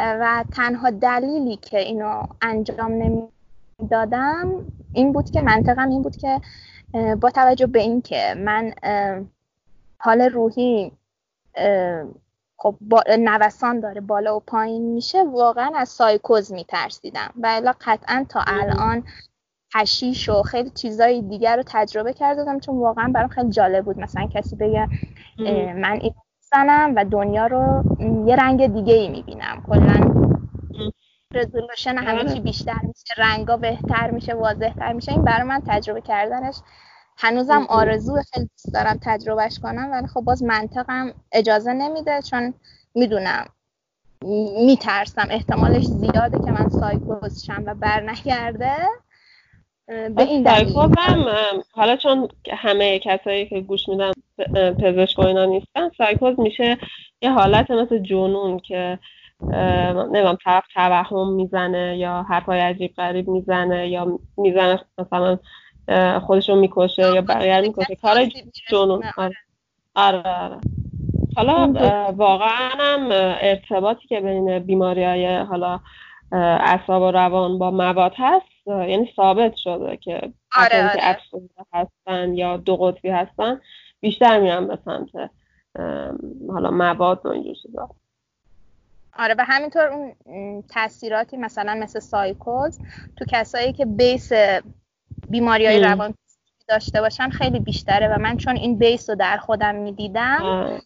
و تنها دلیلی که اینو انجام نمی‌دادم این بود که منطقم این بود که با توجه به اینکه من حال روحی خب با نوسان داره بالا و پایین میشه واقعا از سایکوز میترسیدم و الا قطعا تا الان هشیش و خیلی چیزای دیگر رو تجربه کردم چون واقعا برام خیلی جالب بود. مثلا کسی بگه من این زنم و دنیا رو یه رنگ دیگه ای می‌بینم. کلا رزولوشن همه چی بیشتر میشه رنگا بهتر میشه واضحتر میشه. این برای من تجربه کردنش. هنوزم آرزو خیلی دوست دارم تجربهش کنم ولی خب باز منطقم اجازه نمیده چون می‌دونم. میترسم. احتمالش زیاده که من سایکوز شم و برنگرده. به این دلیل. حالا چون همه کسایی که گوش میدن پزشک و اینا نیستن سایکوز میشه یه حالت مثل جنون که نمی‌دونم طرف توهم می‌زنه یا حرفای عجیب غریب می‌زنه یا می‌زنه مثلا خودشون می‌کشه یا بقیه می‌کشه کار جنون. آره. آره. آره حالا واقعا هم ارتباطی که بین بیماری های حالا اعصاب و روان با مواد هست یعنی ثابت شده که آره آره. که هستن یا دو قطبی هستن بیشتر میرن به سمت حالا مواد و اینجور چیزا. آره و همینطور اون تاثیراتی مثلا مثل سایکوز تو کسایی که بیس بیماری های روان داشته باشن خیلی بیشتره و من چون این بیس رو در خودم می‌دیدم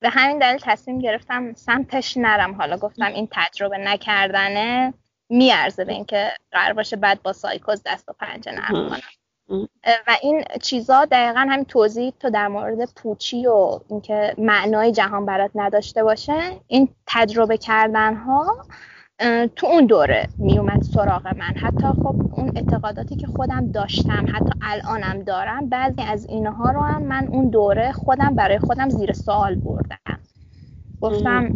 به همین دلیل تصمیم گرفتم سمتش نرم. حالا گفتم این تجربه نکردنه. میارزه به اینکه قرار باشه بعد با سایکوز دست و پنجه نرم کنم و این چیزا دقیقا همین توضیح تو در مورد پوچی و اینکه معنای جهان برات نداشته باشه این تجربه کردن ها تو اون دوره میومد سراغ من. حتی خب اون اعتقاداتی که خودم داشتم حتی الانم دارم بعضی از اینها رو هم من اون دوره خودم برای خودم زیر سوال بردم. گفتم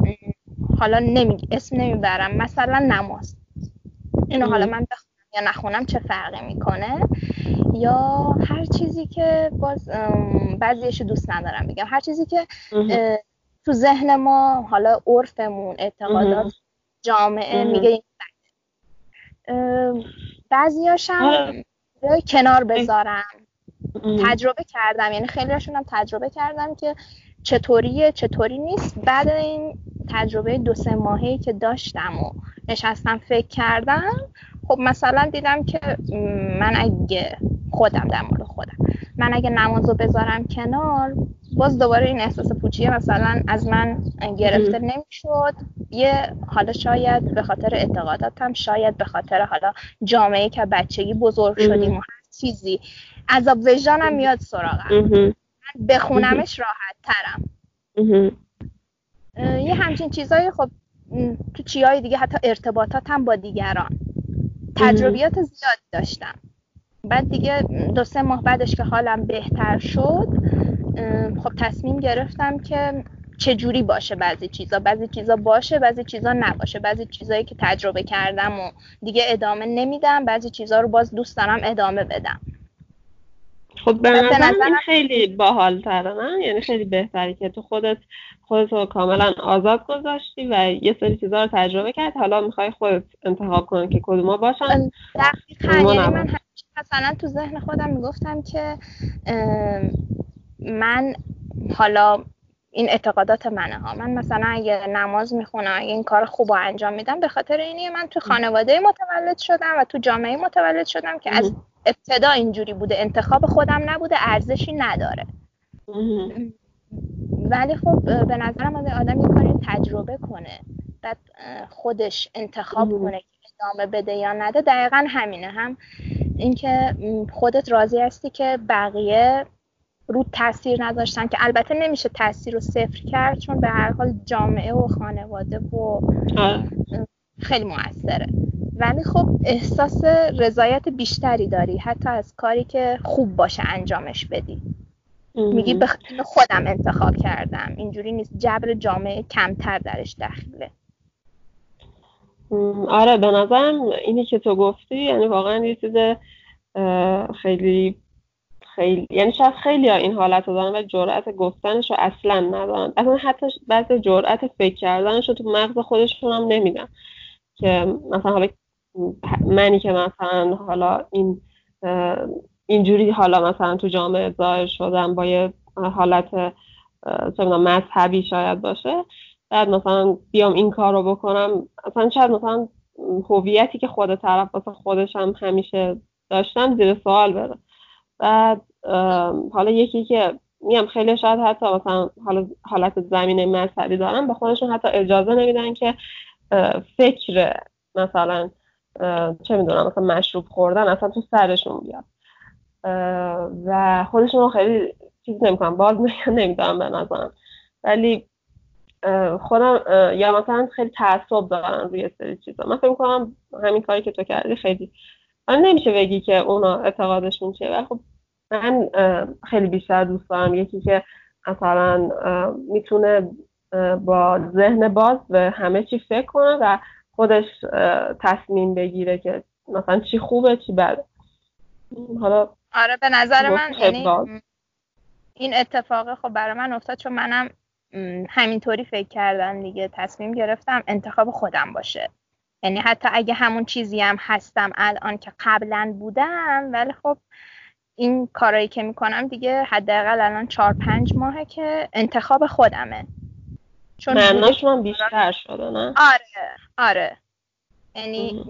حالا نمی... اسم نمی‌برم. مثلا نماز. اینو حالا من بخونم یا نخونم چه فرقی می‌کنه؟ یا هر چیزی که باز بعضیش دوست ندارم بگم. هر چیزی که تو ذهن ما حالا عرفمون اعتقادات جامعه میگه بعضیاشم کنار بذارم. تجربه کردم. یعنی خیلی هم تجربه کردم که چطوریه چطوری نیست. بعد این تجربه دو سه ماهی که داشتم و نشستم فکر کردم خب مثلا دیدم که من اگه خودم در مورد خودم من اگه نمازو بذارم کنار باز دوباره این احساس پوچیه مثلا از من گرفته نمی‌شد. یه حالا شاید به خاطر اعتقاداتم شاید به خاطر حالا جامعه که بچگی بزرگ شدیم و هر چیزی. عذاب وجدانم میاد سراغم. من بخونمش راحت ترم یه همچین چیزایی خب تو چیهای دیگه حتی ارتباطاتم با دیگران. تجربیات زیاد داشتم. بعد دیگه دو سه ماه بعدش که حالم بهتر شد خب تصمیم گرفتم که چه جوری باشه بعضی چیزا. بعضی چیزا باشه بعضی چیزا نباشه. بعضی چیزایی که تجربه کردم و دیگه ادامه نمیدم بعضی چیزا رو باز دوست دارم ادامه بدم. خب به نظرم این خیلی باحال تره نه؟ یعنی خیلی بهتری که تو خودت خودت رو کاملا آزاد گذاشتی و یه سری چیزا رو تجربه کرد. حالا می‌خوای خودت انتخاب کنی که کدوما باشن. دقیقا. یعنی من مثلا تو ذهن خودم می‌گفتم که من حالا این اعتقادات منه ها. من مثلا اگه نماز می‌خونم اگه این کار خوب انجام میدم به خاطر اینه من تو خانواده متولد شدم و تو جامعه متولد شدم که از ابتدا اینجوری بوده انتخاب خودم نبوده ارزشی نداره. ولی خب به نظرم آدم این کاری تجربه کنه بعد خودش انتخاب کنه که ادامه بده یا نده دقیقا همینه. هم اینکه خودت راضی هستی که بقیه رو تاثیر نذاشتن که البته نمیشه تاثیر رو صفر کرد چون به هر حال جامعه و خانواده و خیلی موثره. ولی خب احساس رضایت بیشتری داری حتی از کاری که خوب باشه انجامش بدی. میگی به خودم انتخاب کردم. اینجوری نیست. جبر جامعه کمتر درش دخیله آره به نظرم اینی که تو گفتی یعنی واقعا یه چیز خیلی خیلی یعنی شاید خیلی ها این حالت رو دارن و جرأت گفتنش رو اصلا ندارن. اصلا حتی بعضی جرأت فکر کردنش رو تو مغز خودشون هم نمیدن. که مثلا حالا منی که مثلا حالا این اینجوری حالا مثلا تو جامعه ظاهر شدم با یه حالت مذهبی شاید باشه بعد مثلا بیام این کار رو بکنم. مثلا شاید مثلا هویتی که خود طرف واسه خودش هم همیشه داشتم زیر سوال بره. بعد حالا یکی که میام خیلی شاید حتی مثلا حالا حالت زمینه مذهبی دارن به خودشون حتی اجازه نمیدن که فکر مثلا چه می‌دونم مثلا مشروب خوردن اصلا تو سرشون بیاد. و خودشون خیلی چیز نمی‌کنم باز نمی‌دونم به نظرم. ولی خودم یا مثلا خیلی تعصب دارن روی سری چیزا. من فکر می‌کنم همین کاری که تو کردی خیلی من نمیشه بگی که اونا اعتقادشون چیه. ولی خب من خیلی بیشتر دوست دارم. یکی که مثلا می‌تونه با ذهن باز به همه چی فکر کنه و خودش تصمیم بگیره که مثلا چی خوبه چی بده. حالا آره به نظر من یعنی این اتفاق خب برای من افتاد چون منم همینطوری فکر کردم دیگه تصمیم گرفتم انتخاب خودم باشه. یعنی حتی اگه همون چیزی هم هستم الان که قبلا بودم ولی خب این کارایی که می‌کنم دیگه حداقل الان چهار پنج ماهه که انتخاب خودمه. چون معناش من بیشتر شده نه؟ آره آره. یعنی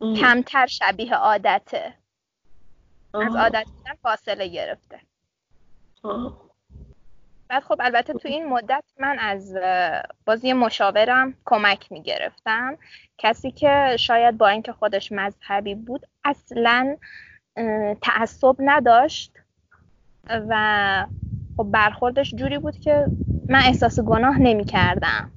کمتر شبیه عادته. از عادت بودن فاصله گرفته. بعد خب البته تو این مدت من از بازی مشاورم کمک می‌گرفتم. کسی که شاید با اینکه خودش مذهبی بود اصلا تعصب نداشت و خب برخوردش جوری بود که من احساس گناه نمی کردم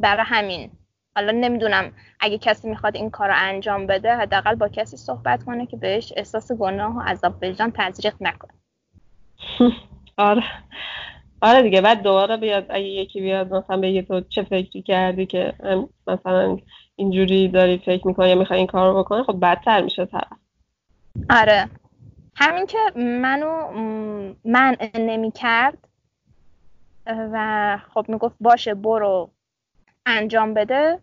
برای همین. حالا نمی‌دونم اگه کسی می‌خواد این کار رو انجام بده حداقل با کسی صحبت کنه که بهش احساس گناه و عذاب وجدان تزریق نکنه. آره. آره دیگه بعد دوباره بیاد اگه یکی بیاد مثلا بگه تو چه فکری کردی که مثلا اینجوری داری فکر می‌کنی یا می‌خوای این کار رو بکنه خب بدتر میشه طرف آره. همین که منو من نمی کرد و خب می‌گفت باشه برو انجام بده.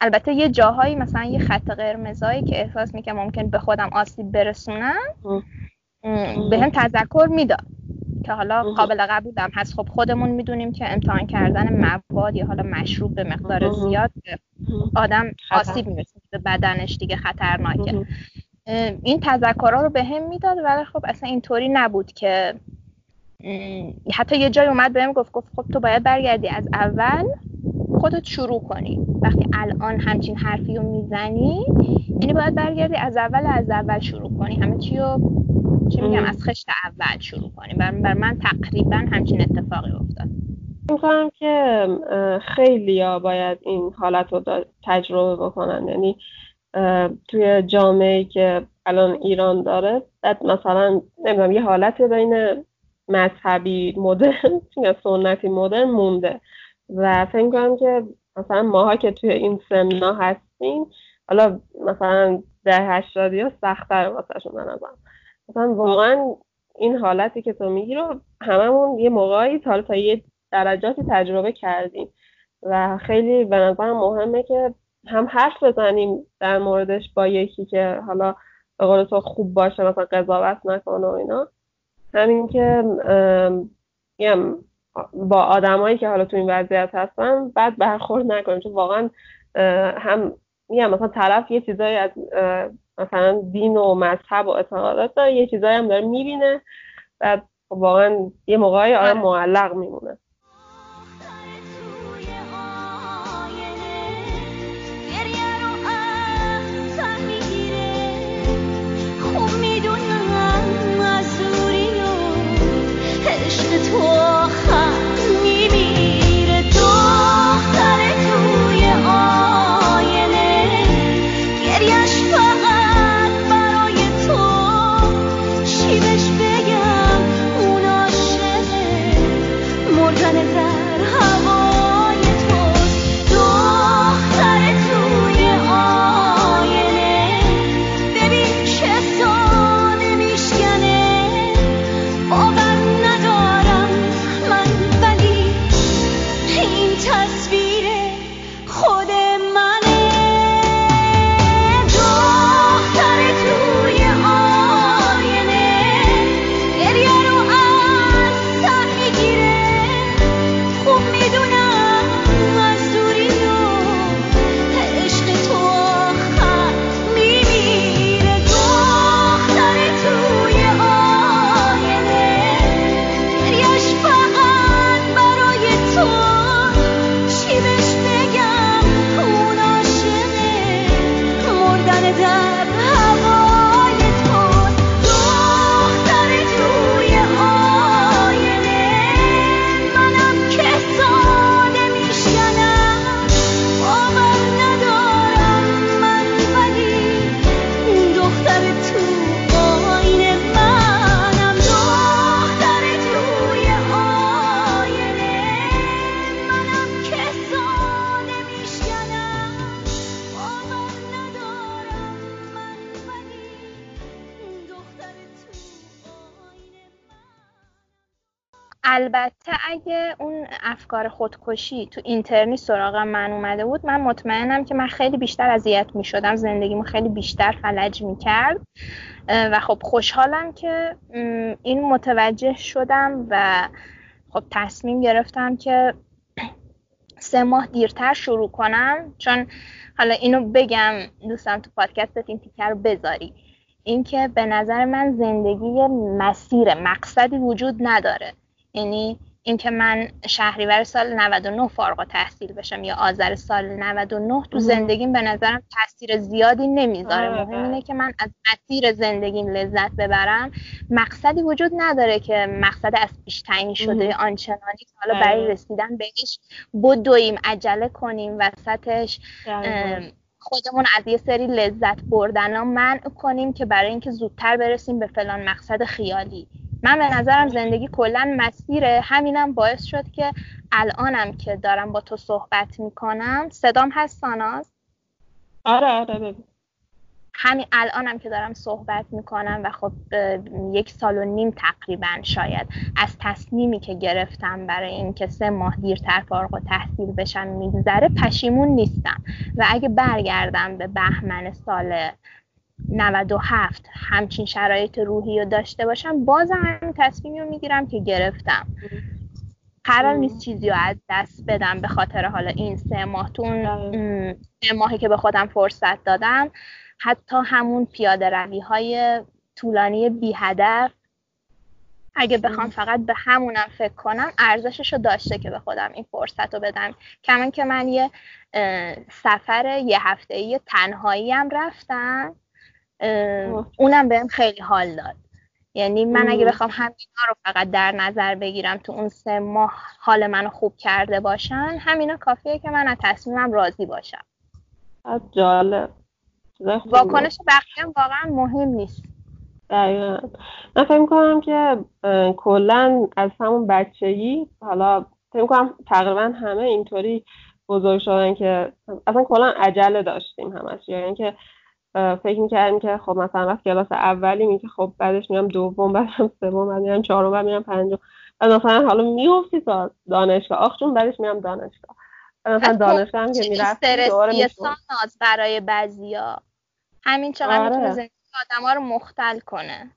البته یه جاهایی مثلا یه خط قرمزایی که احساس می‌کنم ممکن به خودم آسیب برسونم به هم تذکر می‌داد که حالا قابل قبولم هست. خب خودمون می‌دونیم که امتحان کردن مواد یا حالا مشروب به مقدار زیاد آدم آسیب می‌رسه به بدنش دیگه خطرناکه. این تذکرها رو به هم می‌داد ولی خب اصلا اینطوری نبود که حتی یه جای اومد بهم گفت گفت خب تو باید برگردی از اول خودت شروع کنی. وقتی الان همچین حرفی رو می‌زنی یعنی باید برگردی از اول از اول شروع کنی. همه چی رو چی میگم از خشت اول شروع کنی. بر, بر من تقریبا همچین اتفاقی افتاد. می‌کنم که خیلی باید این حالت رو تجربه بکنن. یعنی توی جامعه که الان ایران داره بعد مثلا نمی‌دونم یه حالت بین مذهبی مدرن یا سنتی مدرن مونده. و فکر کنم که مثلا ماها که توی این سمنا هستیم حالا مثلا ده هشتادی ها سختتر واسه شون مثلا واقعا این حالتی که تو میگی رو هممون یه موقعی تا تا یه درجاتی تجربه کردیم. و خیلی به نظرم مهمه که هم حرف بزنیم در موردش با یکی که حالا به قول تو خوب باشه مثلا قضاوت نکنه و اینا. همین که با آدمایی که حالا تو این وضعیت هستن بعد برخورد نکنیم. چون واقعا هم میگم مثلا طرف یه چیزایی از مثلا دین و مذهب و اعتقادات داره یه چیزایی هم داره می‌بینه و واقعا یه موقعی آره. معلق میمونه. افکار خودکشی تو اینترنی سراغم من اومده بود. من مطمئنم که من خیلی بیشتر اذیت می شدم زندگیمو خیلی بیشتر فلج می کرد و خب خوشحالم که این متوجه شدم و خب تصمیم گرفتم که سه ماه دیرتر شروع کنم. چون حالا اینو بگم دوستم تو پادکستت این تیکر رو بذاری. اینکه به نظر من زندگی مسیر مقصدی وجود نداره. یعنی اینکه من شهریور سال 99 فارغ تحصیل بشم یا آذر سال 99 تو زندگیم به نظرم تاثیر زیادی نمی‌ذاره. آره، مهم اینه که من از مسیر زندگیم لذت ببرم. مقصدی وجود نداره که مقصد از پیش تعیین شده آنچنانی که حالا برای آره. رسیدن بهش بدویم عجله کنیم وسطش خودمون از یه سری لذت بردن ها منع کنیم که برای اینکه زودتر برسیم به فلان مقصد خیالی. من به نظرم زندگی کلا مسیره. همینم باعث شد که الانم که دارم با تو صحبت می‌کنم. صدام هست ساناز؟ آره آره همین الانم که دارم صحبت می‌کنم و خب یک سال و نیم تقریبا شاید از تصمیمی که گرفتم برای اینکه سه ماه دیرتر فارغ و تحصیل بشم میگذره پشیمون نیستم. و اگه برگردم به بهمن سال 97 همچین شرایط روحی رو داشته باشم باز همین تصمیمی رو می‌گیرم که گرفتم. قرار نیست چیزی رو از دست بدم به خاطر حالا این سه ماه تو سه ماهی که به خودم فرصت دادم. حتی همون پیاده روی های طولانی بی هدف. اگه بخوام فقط به همونم فکر کنم ارزشش رو داشته که به خودم این فرصت رو بدم. کمان که من یه سفر یه هفته ای تنهایی هم رفتم. اونم بهم خیلی حال داد. یعنی من اگه بخوام همینا رو فقط در نظر بگیرم تو اون سه ماه حال منو خوب کرده باشن همینا کافیه که من از تصمیمم راضی باشم. جالب. واکنش بقیه هم واقعا مهم نیست. دقیقا. من فکر کنم که کلا از همون بچگی حالا فکر کنم تقریبا همه اینطوری بزرگ شدن که اصلا کلا عجله داشتیم همش. یعنی اینکه فکر می‌کردیم که خب مثلا وقت کلاس اولی می که خب بعدش میام دوم بعدم سوم بعد میام چهارم بعد میام پنجم. بعد مثلا حالا میوفتی تا دانشگاه. آخ چون بعدش میام دانشگاه. مثلا دانشگاه هم که می‌رفتی ناز برای بعضیا؟ همین چقدر آره. می‌تونه زندگی آدم رو مختل کنه.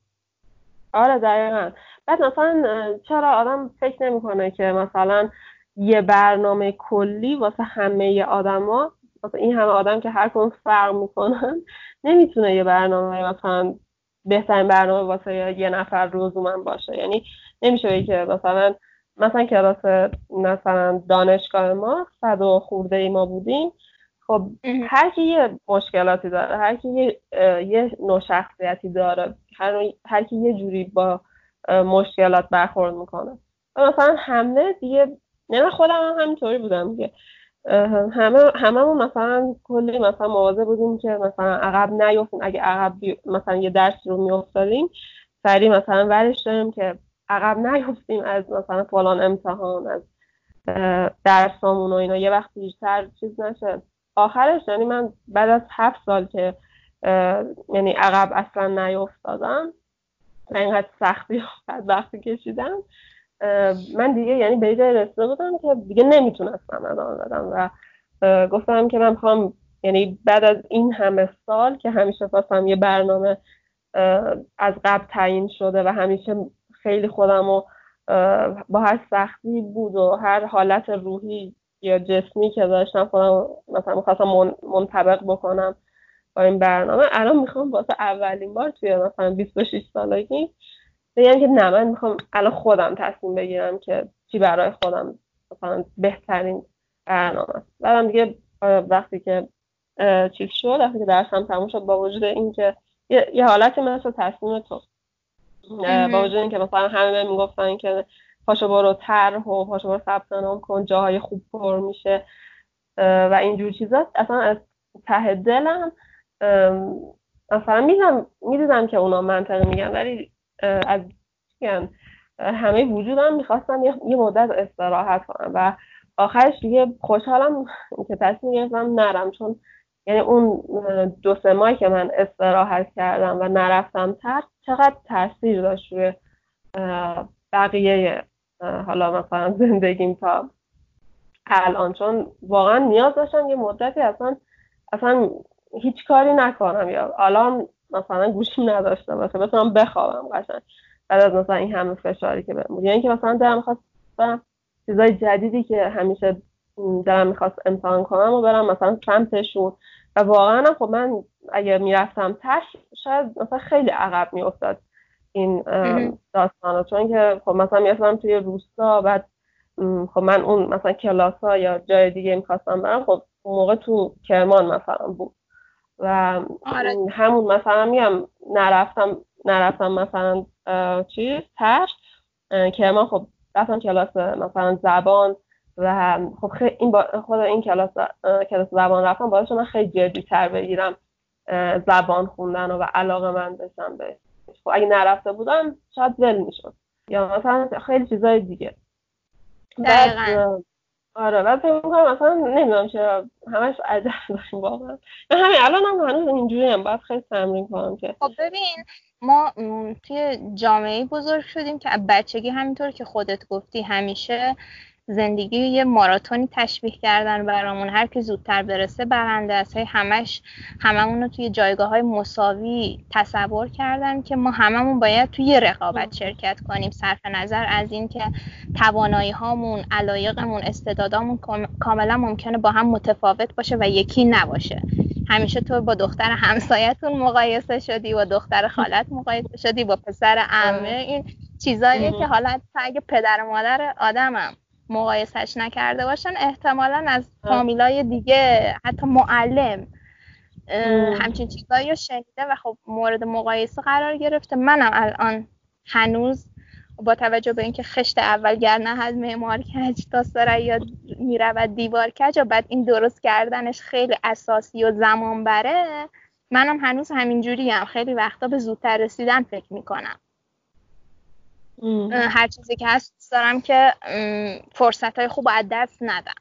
آره دقیقا. بعد مثلا چرا آدم فکر نمی‌کنه که مثلا یه برنامه کلی واسه همه آدما واسه این همه آدم که هر کدوم فرق می‌کنن نمی‌تونه یه برنامه مثلا بهترین برنامه واسه یه نفر روزومن باشه. یعنی نمیشه که مثلا مثلا کلاس مثلا دانشگاه ما صد و خورده ای ما بودیم. خب هر کی یه مشکلاتی داره هر کی یه, یه نوع شخصیتی داره هر, هر کی یه جوری با مشکلات برخورد می‌کنه. مثلا همه دیگه نه خودم هم همینطوری بودم دیگه. همه هممون مثلا کلی مثلا مواظب بودیم که مثلا عقب نیفتیم. اگه عقب مثلا یه درس رو میافتادیم سریع مثلا ورش داریم که عقب نیفتیم از مثلا فلان امتحان از درسامون و اینا. یه وقت بیشتر چیز نشه. آخرش یعنی من بعد از هفت سال که یعنی عقب اصلا نیفتادم و اینقدر سختی وقتی کشیدم من دیگه یعنی به جای رسیده بودم که دیگه نمی‌تونستم ادامه بدم و گفتم که من می‌خوام یعنی بعد از این همه سال که همیشه خواستم یه برنامه از قبل تعیین شده و همیشه خیلی خودم و با هر سختی بود و هر حالت روحی یا جسمی که داشتم خودم مثلا می‌خواستم منطبق بکنم با این برنامه. الان می‌خوام واسه اولین بار توی مثلا 26 سالگی بگم که نه من می‌خوام الان خودم تصمیم بگیرم که چی برای خودم مثلا بهترین برنامه است. بعدم دیگه وقتی که چیز شد وقتی که درسم تموم شد با وجود اینکه یه, یه حالتی مثل تصمیم تو با وجود اینکه مثلا همه می‌گفتن که پاشو برو طرح و پاشو برو ثبت نام کن جاهای خوب پر میشه و اینجور چیزا. اصلا از ته دلم مثلا می‌دونم می‌دونم که اونا منطقه میگن ولی از همه وجودم می‌خواستم یه مدت استراحت کنم و آخرش دیگه خوشحالم که تصمیم گرفتم نرم چون یعنی اون دو سه ماهی که من استراحت کردم و نرفتم تر چقدر تاثیر داشت روی بقیه حالا مثلا زندگیم تا الان. چون واقعا نیاز داشتم یه مدتی اصلا اصلا هیچ کاری نکنم یا الان مثلا گوشیم نداشته باشه بتونم بخوابم قشنگ. بعد از مثلا این همه فشاری که بهم یعنی که مثلا دلم می‌خواستم چیزای جدیدی که همیشه دلم می‌خواست امتحان کنم و برم مثلا سمتشون. و واقعا خب من اگه می‌رفتم تش شاید مثلا خیلی عقب میافتاد این داستان چون که خب مثلا می‌رفتم توی روستا بعد خب من اون مثلا کلاس ها یا جای دیگه می‌خواستم برم خب اون موقع تو کرمان مثلا بود. و آره. همون مثلا میگم نرفتم نرفتم مثلا چیز تش کرمان خب رفتم کلاس مثلا زبان و خب خیلی این با خود این کلاس کلاس زبان رفتم باعث من خیلی جدی تر بگیرم زبان خوندن و, و علاقه من بشم به خب اگه نرفته بودم شاید ول می‌شد. یا مثلا خیلی چیزای دیگه. دقیقا. آره بعد فکر می‌کنم مثلا نمی‌دونم چرا همش عجب داریم واقعا. همین الان هم هنوز اینجوری هم باید خیلی تمرین کنم که. خب ببین ما توی جامعه بزرگ شدیم که بچگی همینطور که خودت گفتی همیشه زندگی یه ماراتونی تشبیه کردن برامون. هر کی زودتر برسه برنده است. همش هممون رو توی جایگاه های مساوی تصور کردن که ما هممون باید توی رقابت شرکت کنیم. صرف نظر از اینکه توانایی هامون علایقمون استعدادامون کاملا ممکنه با هم متفاوت باشه و یکی نباشه. همیشه تو با دختر همسایتون مقایسه شدی با دختر خالت مقایسه شدی با پسر عمه. این چیزایی که حالا اگه پدر و مادر آدمم مقایسش نکرده باشن احتمالا از فامیلای دیگه حتی معلم همچین چیزایی رو شنیده و خب مورد مقایسه قرار گرفته. منم الان هنوز با توجه به اینکه خشت اول گر از معمار کج تا سریا می‌رود دیوار کج و بعد این درست کردنش خیلی اساسی و زمان بره منم هنوز همینجوری هم خیلی وقتا به زودتر رسیدن فکر می‌کنم. هر چیزی که هست دارم که فرصت های خوب از دست ندم.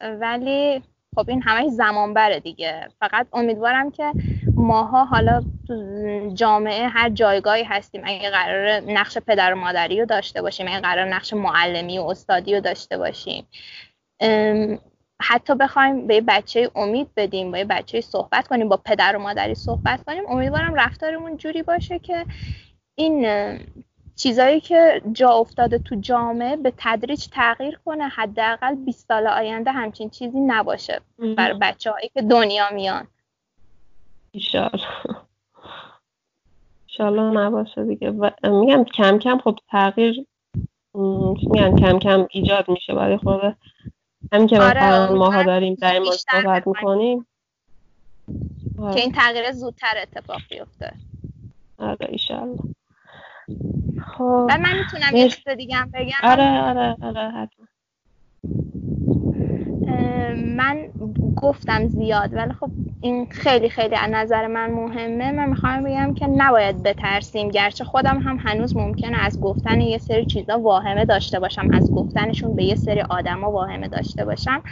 ولی خب این همه زمان بره دیگه. فقط امیدوارم که ماها حالا جامعه هر جایگاهی هستیم. اگه قرار نقش پدر و مادری رو داشته باشیم اگه قرار نقش معلمی و استادی رو داشته باشیم. حتی بخوایم به بچه امید بدیم با یه بچه صحبت کنیم با پدر و مادری صحبت کنیم. امیدوارم رفتارمون جوری باشه که این چیزایی که جا افتاده تو جامعه به تدریج تغییر کنه حداقل 20 سال آینده همچین چیزی نباشه برای بچه هایی که دنیا میان. ایشالله. نباشه دیگه. و میگم کم کم خب تغییر میگم کم کم ایجاد میشه. برای خود همین که آره مثلا ماها داریم در این صحبت می‌کنیم. که این تغییر زودتر اتفاق بیفته. آره ایشالله. خب. من می‌تونم یه چیز دیگه هم بگم؟ آره آره آره حتما. من گفتم زیاد ولی خب این خیلی خیلی از نظر من مهمه. من می‌خوام بگم که نباید بترسیم گرچه خودم هم هنوز ممکنه از گفتن یه سری چیزا واهمه داشته باشم از گفتنشون به یه سری آدما واهمه داشته باشم.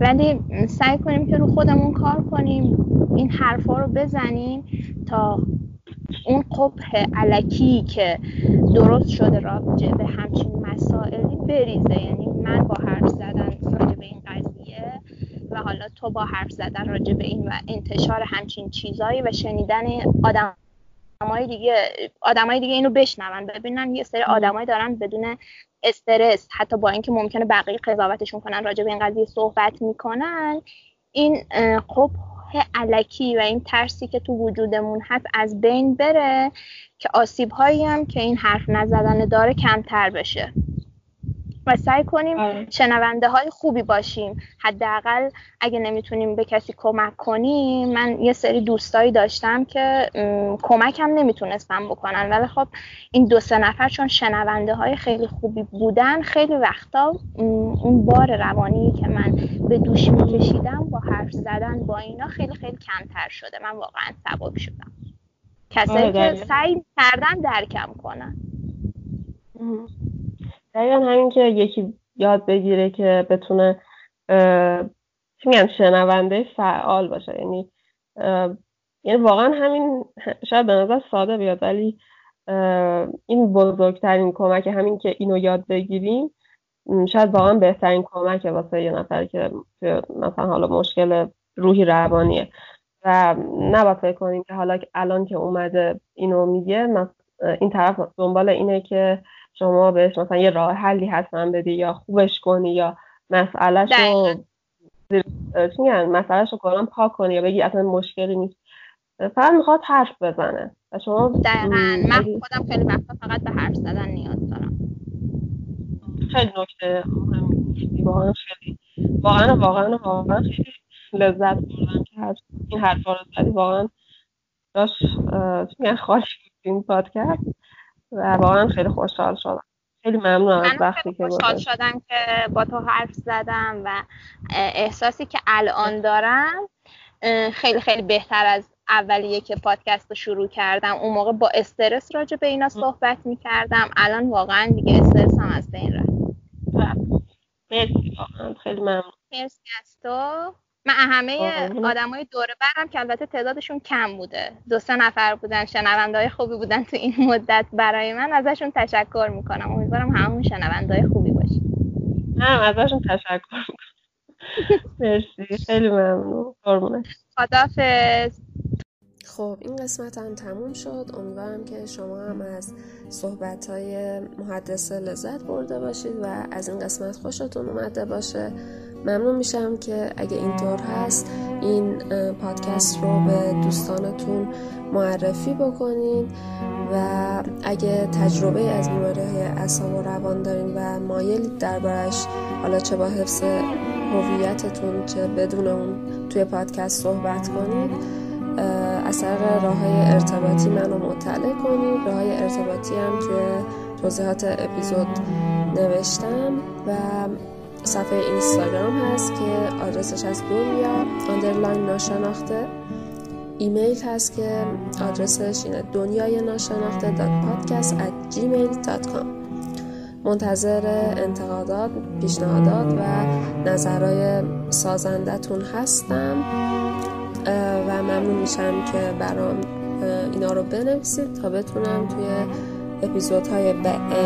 ولی سعی کنیم که رو خودمون کار کنیم این حرفا رو بزنیم تا اون قبح علکی که درست شده راجع به همچین مسائلی بریزه. یعنی من با حرف زدن راجع به این قضیه و حالا تو با حرف زدن راجع به این و انتشار همچین چیزایی و شنیدن آدم آدمای دیگه آدمای دیگه اینو بشنون ببینن یه سری آدمایی دارن بدون استرس حتی با اینکه ممکنه بقیه قضاوتشون کنن راجع به این قضیه صحبت می‌کنن. این خب علکی و این ترسی که تو وجودمون هست از بین بره که آسیب هایی هم که این حرف نزدن داره کمتر بشه. و سعی کنیم آره. شنونده های خوبی باشیم. حداقل اگه نمی‌تونیم به کسی کمک کنیم من یه سری دوستایی داشتم که کمک هم نمی‌تونستم بکنن. ولی خب این دو سه نفر چون شنونده های خیلی خوبی بودن خیلی وقتا اون بار روانی که من به دوش میکشیدم با حرف زدن با اینا خیلی خیلی کمتر شده. من واقعا سبب شدم. کسایی آره، که سعی کردن درکم کنن. دقیقا همین که یکی یاد بگیره که بتونه چی میگن شنونده فعال باشه. یعنی یعنی واقعا همین شاید به نظر ساده بیاد ولی این بزرگترین کمک همین که اینو یاد بگیریم شاید واقعا بهترین کمک واسه یه نفر که مثلا حالا مشکل روحی روانیه. و نباید فکر کنیم که حالا الان که اومده اینو میگه این طرف دنبال اینه که شما بهش مثلا یه راه حلی حتما بدی یا خوبش کنی یا مسئلهش رو مسئلهش رو کلا پاک کنی یا بگی اصلا مشکلی نیست. فقط می‌خواد حرف بزنه. و شما دقیقا. من خودم خیلی وقتا فقط به حرف زدن نیاز دارم. خیلی نکته واقعا خیلی واقعا واقعا واقعا خیلی لذت بردم که این حرفا رو زدی. واقعا داشت میگن؟ خالی بود این پادکست. و واقعا خیلی خوشحال شدم. خیلی ممنونم از وقتی که خوشحال شدم که با تو حرف زدم و احساسی که الان دارم خیلی خیلی بهتر از اولیه که پادکست رو شروع کردم. اون موقع با استرس راجع به اینا صحبت می‌کردم. الان واقعا دیگه استرس هم از بین رفت. مرسی. خیلی ممنون. مرسی از تو. من همه های دوره برم که البته تعدادشون کم بوده. دو سه نفر بودن شنونده های خوبی بودن تو این مدت برای من. ازشون تشکر می‌کنم. امیدوارم همون شنونده های خوبی باشی هم ازشون تشکر می‌کنم. مرسی. خیلی ممنون. خدافز خب این قسمت هم تموم شد. امیدوارم که شما هم از صحبت های محدثه لذت برده باشید و از این قسمت خوشتون اومده باشه. ممنون میشم که اگه اینطور هست این پادکست رو به دوستانتون معرفی بکنید و اگه تجربه از بیماری های و روان دارین و مایلید دربارش حالا چه با حفظ هویتتون چه بدون اون توی پادکست صحبت کنید طریق راه های ارتباطی منو مطلع کنید راه های ارتباطی هم توی توضیحات اپیزود نوشتم و صفحه اینستاگرام هست که آدرسش از دنیا underline ناشناخته. ایمیل هست که آدرسش اینه دنیای ناشناخته پادکست at منتظر انتقادات، پیشنهادات و نظرهای سازندتون هستم. و ممنون میشم که برام اینا رو بنویسید تا بتونم توی اپیزودهای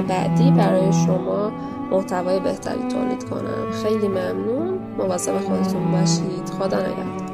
بعدی برای شما محتوای بهتری تولید کنم. خیلی ممنون. مواظب خودتون باشید. خدا نگهدار.